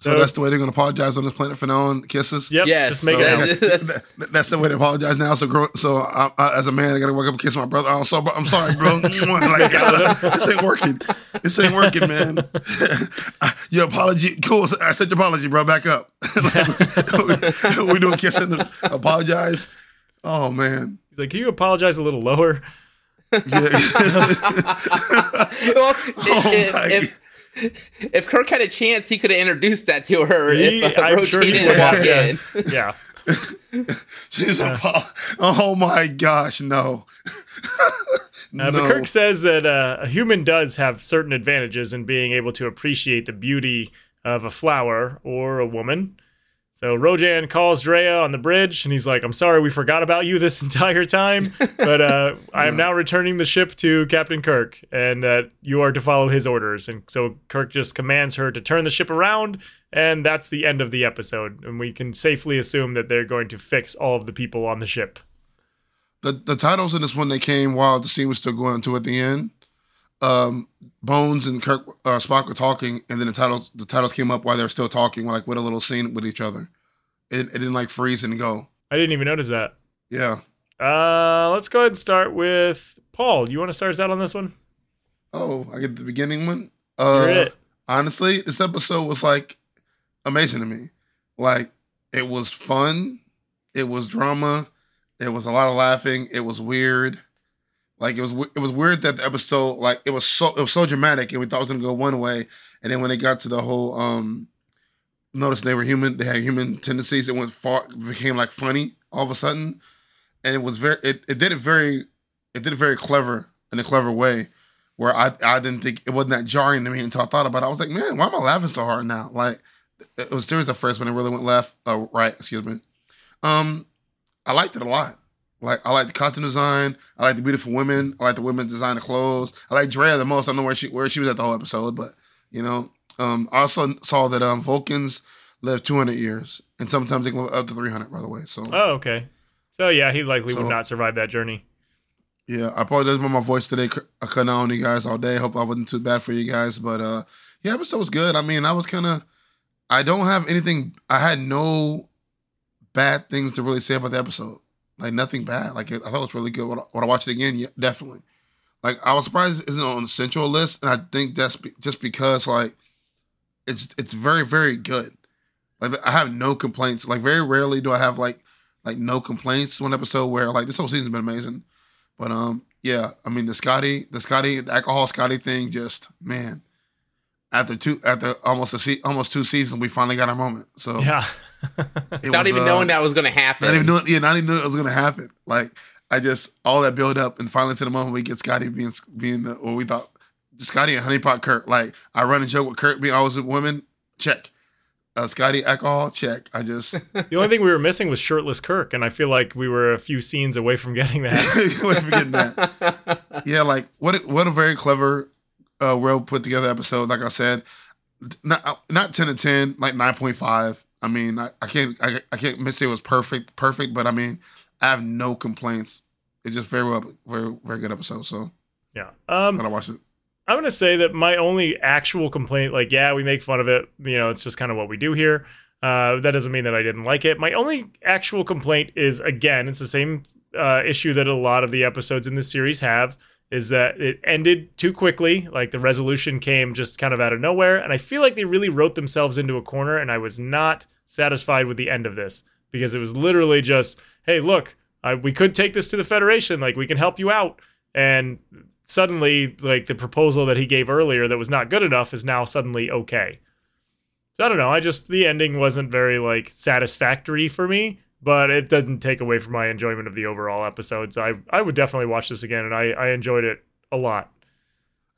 So, so, that's the way they're going to apologize on this planet for now on kisses.
Yep. Yes. Just make so it
that, that's the way they apologize now. So, so I, I, as a man, I got to wake up and kiss my brother. I'm sorry, I'm sorry, bro. *laughs* like, *laughs* this ain't working. This ain't working, man. *laughs* your apology, cool. I said your apology, bro. Back up. we, we doing kissing. And apologize. Oh man.
He's like, can you apologize a little lower? Yeah. *laughs*
well, oh, if, if, if Kirk had a chance, he could have introduced that to her. He, if uh, I'm sure he didn't walk in.
Yeah. *laughs*
She's a oh my gosh, no.
no. *laughs* Uh, but Kirk says that uh, a human does have certain advantages in being able to appreciate the beauty of a flower or a woman. So Rojan calls Drea on the bridge, and he's like, "I'm sorry, we forgot about you this *laughs* entire time, but uh, I am now returning the ship to Captain Kirk, and that you are to follow his orders." And so Kirk just commands her to turn the ship around, and that's the end of the episode. And we can safely assume that they're going to fix all of the people on the ship.
The the titles in this one they came while the scene was still going to at the end. Um, Bones and Kirk uh, Spock were talking, and then the titles the titles came up while they were still talking, like with a little scene with each other. It, it didn't like freeze and go.
I didn't even notice that.
Yeah.
Uh, let's go ahead and start with Paul. You want to start us out on this one?
Oh, I get the beginning one. Uh, You're it. Honestly, this episode was like amazing to me. Like it was fun. It was drama. It was a lot of laughing. It was weird. Like it was it was weird that the episode like it was so it was so dramatic and we thought it was gonna go one way, and then when they got to the whole um notice they were human, they had human tendencies, it went far became like funny all of a sudden. And it was very it, it did it very it did it very clever in a clever way where I I didn't think it wasn't that jarring to me until I thought about it. I was like, man, why am I laughing so hard now? Like it was serious at first, but it really went left, uh, right. Excuse me. Um, I liked it a lot. Like I like the costume design. I like the beautiful women. I like the women design the clothes. I like Drea the most. I don't know where she where she was at the whole episode, but you know. Um, I also saw that um Vulcans live 200 years, and sometimes they can live up to 300. By the way, so.
Oh, okay. So yeah, he likely so, would not survive that journey.
Yeah, I apologize for my voice today. I couldn't on you guys all day. Hope I wasn't too bad for you guys, but uh, yeah, episode was good. I mean, I was kind of. I don't have anything. I had no bad things to really say about the episode. Like nothing bad. Like I thought it was really good. When I, watch it again, yeah, definitely. Like I was surprised it isn't on the central list, and I think that's be, just because like it's it's very very good. Like I have no complaints. Like very rarely do I have like like no complaints. One episode where like this whole season's been amazing, but um yeah, I mean the Scotty the Scotty the alcohol Scotty thing just man. After two, after almost a se- almost two seasons, we finally got our moment. So
yeah, *laughs*
not was, even uh, knowing that was going to happen.
Not even knowing, yeah, not even knowing it was going to happen. Like I just all that build up, and finally to the moment we get Scotty being being the, what we thought Scotty and Honeypot Kurt. Like I run and joke with Kurt being always with women. Check. Uh, Scotty alcohol check. I just *laughs*
the only thing we were missing was shirtless Kirk, and I feel like we were a few scenes away from getting that. *laughs*
away from getting that. yeah, like what? A, what a very clever, uh, well put together episode. Like I said, not not ten to ten, like nine point five. I mean, I, I can't I, I can't say it was perfect, perfect, but I mean, I have no complaints. It's just very well, very very good episode. So
yeah, um,
gotta watch it.
I'm gonna say that my only actual complaint, like, yeah, we make fun of it. You know, it's just kind of what we do here. Uh, that doesn't mean that I didn't like it. My only actual complaint is again, it's the same uh, issue that a lot of the episodes in this series have. Is that it ended too quickly? Like the resolution came just kind of out of nowhere, and I feel like they really wrote themselves into a corner. And I was not satisfied with the end of this because it was literally just, "Hey, look, I, we could take this to the Federation. Like we can help you out." And suddenly like the proposal that he gave earlier that was not good enough is now suddenly okay. So I don't know. I just the ending wasn't very like satisfactory for me. But it doesn't take away from my enjoyment of the overall episodes. I I would definitely watch this again, and I I enjoyed it a lot.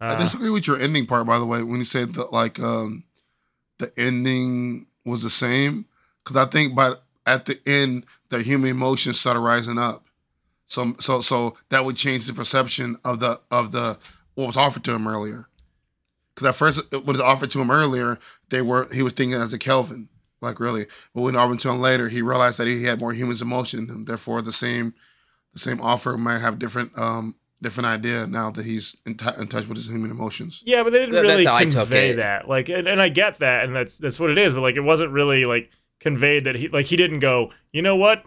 Uh, I disagree with your ending part, by the way, when you said that like um the ending was the same, because I think by at the end the human emotions started rising up. So so so that would change the perception of the of the what was offered to him earlier. Because at first, what was offered to him earlier, they were he was thinking as a Kelvan, like really. But when offered to him later, he realized that he had more human emotion, and therefore the same the same offer might have different um different idea now that he's in, t- in touch with his human emotions.
Yeah, but they didn't
That-
really
that's how I took
convey that. Like, and, and I get that, and that's that's what it is. But like, it wasn't really like conveyed that he like he didn't go. You know what?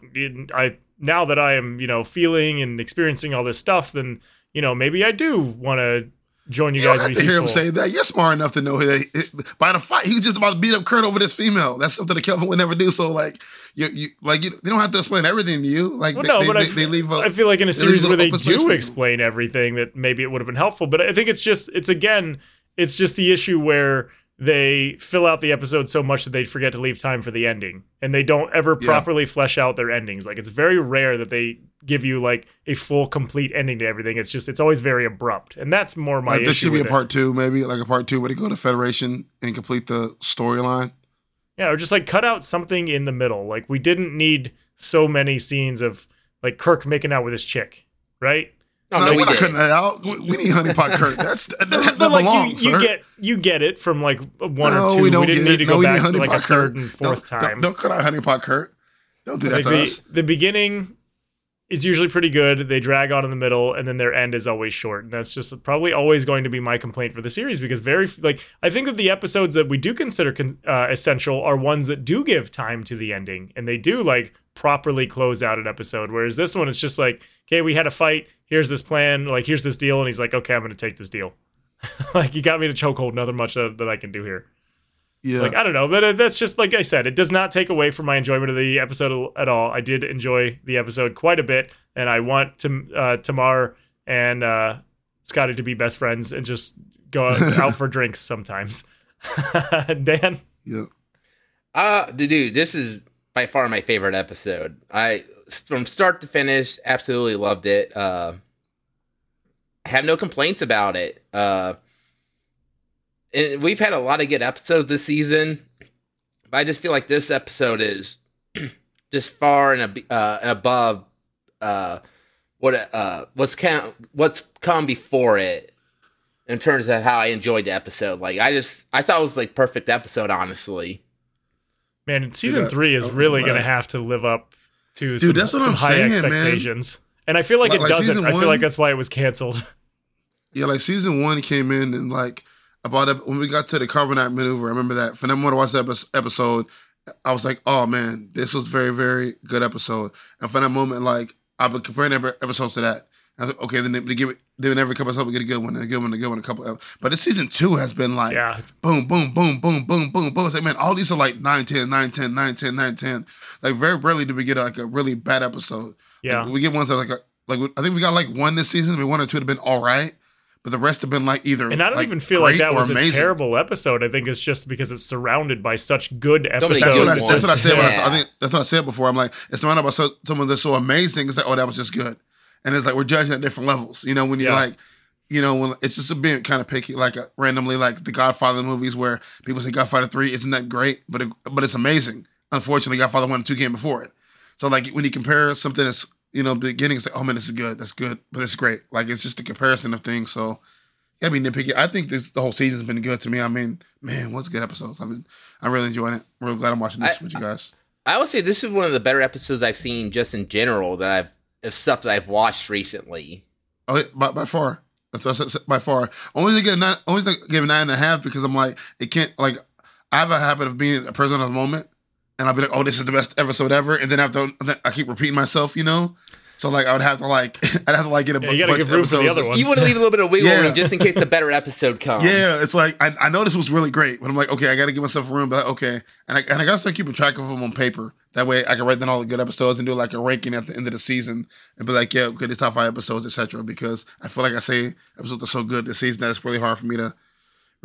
I now that I am you know feeling and experiencing all this stuff, then you know maybe I do want to join you,
You don't
guys
have
and
to hear him say that. You're smart enough to know that he- by the fight, he's just about to beat up Kurt over this female. That's something that Kelvan would never do. So like, you, you like you, they don't have to explain everything to you. Like
Well,
they,
no,
they,
but I
they,
f-
they leave. A,
I feel like in a series where they
little open space
do explain everything, that maybe it would have been helpful. But I think it's just it's again, it's just the issue where they fill out the episode so much that they forget to leave time for the ending, and they don't ever
Yeah.
properly flesh out their endings. Like it's very rare that they give you like a full, complete ending to everything. It's just it's always very abrupt, and that's more my
like,
issue.
this should be a
with it.
part two, maybe like a part two where they go to Federation and complete the storyline.
Yeah, or just like cut out something in the middle. Like we didn't need so many scenes of like Kirk making out with his chick, right?
Oh,
no,
no, we
we're not cutting that out. We, we need Honey Pot Kurt. That's *laughs* that, that,
but like
belongs,
you, you get you get it from like one
No,
or two.
we
We,
don't
didn't
get
need
it.
to go
we
back to like a
Pot
third
Kurt.
and fourth
Don't-
time.
Don't, don't cut out Honey Pot Kurt. Don't do that
like
to
the,
us.
the beginning is usually pretty good. They drag on in the middle, and then their end is always short. And that's just probably always going to be my complaint for the series because very like I think that the episodes that we do consider con- uh, essential are ones that do give time to the ending, and they do like properly close out an episode. Whereas this one, it's just like, okay, we had a fight. Here's this plan. Like here's this deal, and he's like, okay, I'm going to take this deal. *laughs* like you got me to chokehold. Nothing much that I can do here.
Yeah.
Like I don't know, but uh, that's just like I said. It does not take away from my enjoyment of the episode at all. I did enjoy the episode quite a bit, and I want to uh, Tomar and uh, Scotty to be best friends and just go out, *laughs* out for drinks sometimes. *laughs* Dan,
yeah.
Uh, dude, this is by far my favorite episode. I from start to finish absolutely loved it. Uh, have no complaints about it. Uh, and we've had a lot of good episodes this season, but I just feel like this episode is *clears throat* just far and ab- uh, and above uh, what uh what's come what's come before it in terms of how I enjoyed the episode. Like I just I thought it was like perfect episode, honestly.
man, season
that-
three is
that was
really going to have to live up to some,
that's what
some
I'm
high
saying, man.
expectations, and I feel like
Like-
it
like
doesn't.
season
I feel
one-
like that's why it was canceled. *laughs*
Yeah, like season one came in and like about it, when we got to the corbomite maneuver. I remember that. For them to watch that episode, I was like, "Oh man, this was very, very good episode." And for that moment, like I've been comparing every episodes to that. I was like, okay, then they, they give it. Then every couple episodes we get a good one, a good one, a good one, a couple. Of, but this season two has been like,
yeah, it's
boom, boom, boom, boom, boom, boom, boom. It's like, man, all these are like 9, 10, 9, 10, 9, 10, 9, 10. Like, very rarely do we get like a really bad episode.
yeah.
Like, we get ones that are like, a, like I think we got like one this season. Maybe one or two have been all right, but the rest have been like either.
And I don't
like,
even feel like that was
amazing.
a terrible episode. I think it's just because it's surrounded by such good episodes.
That's what, I, that's what I said. When I,
Yeah.
I think that's what I said before. I'm like, it's surrounded by so, someone that's so amazing. It's like, oh, that was just good. And it's like we're judging at different levels. You know, when you're
Yeah.
like, you know, when it's just being kind of picky, like uh randomly, like the Godfather movies where people say Godfather three isn't that great, but it, but it's amazing. Unfortunately, Godfather one and two came before it. So like when you compare something that's you know beginning, it's like, oh man, this is good, that's good, but it's great. Like it's just a comparison of things. So. Yeah, I mean, nitpicky. I think this the whole season's been good to me. I mean, man, what's good episodes? I mean, I'm really enjoying it. I'm really glad I'm watching this
I-
with you guys.
I would say this is one of the better episodes I've seen just in general that I've of stuff that I've watched recently.
Oh, yeah, by, by far. That's what I said, by far. Only to get a nine, always to give a nine and a half because I'm like, it can't like. I have a habit of being a person of the moment, and I'll be like, oh, this is the best episode ever, and then after I keep repeating myself, you know. So like, I would have to like, *laughs* I'd have to like get a
Yeah,
bu-
you
bunch of
room for the
episodes.
other ones.
You want to leave a little bit of wiggle
Yeah.
room just in case a better episode *laughs* comes.
Yeah, it's like I, I know this was really great, but I'm like, okay, I got to give myself room. But okay, and I and I got to start keeping track of them on paper. That way, I can write down all the good episodes and do like a ranking at the end of the season and be like, yeah, okay, this top five episodes, etc. Because I feel like I say episodes are so good this season that it's really hard for me to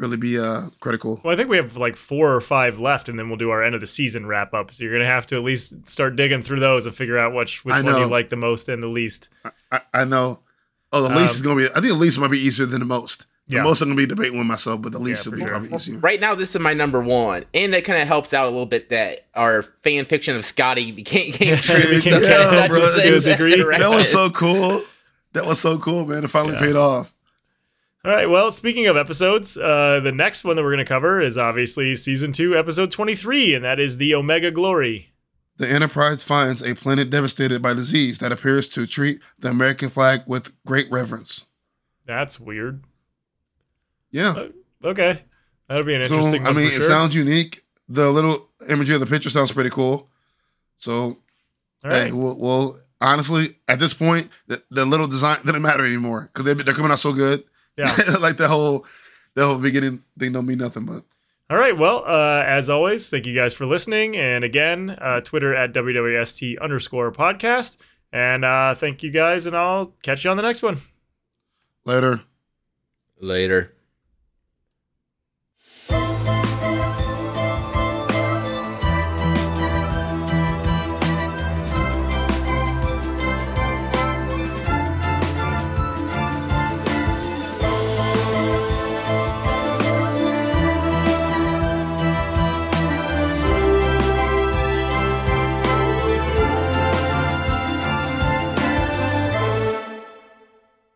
really be uh critical.
Well, I think we have like four or five left, and then we'll do our end of the season wrap up. So you're gonna have to at least start digging through those and figure out which which one you like the most and the least.
I, I know. Oh, the least
Um,
is gonna be. I think the least might be easier than the most. The
Yeah.
most I'm gonna be debating with myself, but the least
Yeah,
will be
sure.
probably easier.
Right now, this is my number one, and it kind of helps out a little bit that our fan fiction of Scotty became, came true.
Became-
so
Yeah,
that
bro,
just
to a
says
degree.
right.
That was so *laughs* cool. That was so cool, man. It finally
Yeah.
paid off.
All right. Well, speaking of episodes, uh, the next one that we're gonna cover is obviously season two, episode twenty three, and that is the Omega Glory.
The Enterprise finds a planet devastated by disease that appears to treat the American flag with great reverence.
That's weird.
Yeah.
Okay, that'll be an
So
interesting.
I mean,
for
it sounds unique. The little imagery of the picture sounds pretty cool. So
All right.
hey, we'll, we'll honestly at this point the, the little design didn't matter anymore because they, they're coming out so good.
Yeah. *laughs*
like the whole the whole beginning thing don't mean nothing. But
All right. Well, uh, as always, thank you guys for listening. And again, uh, Twitter at WWST underscore podcast. And uh, thank you guys, and I'll catch you on the next one.
later.
Later.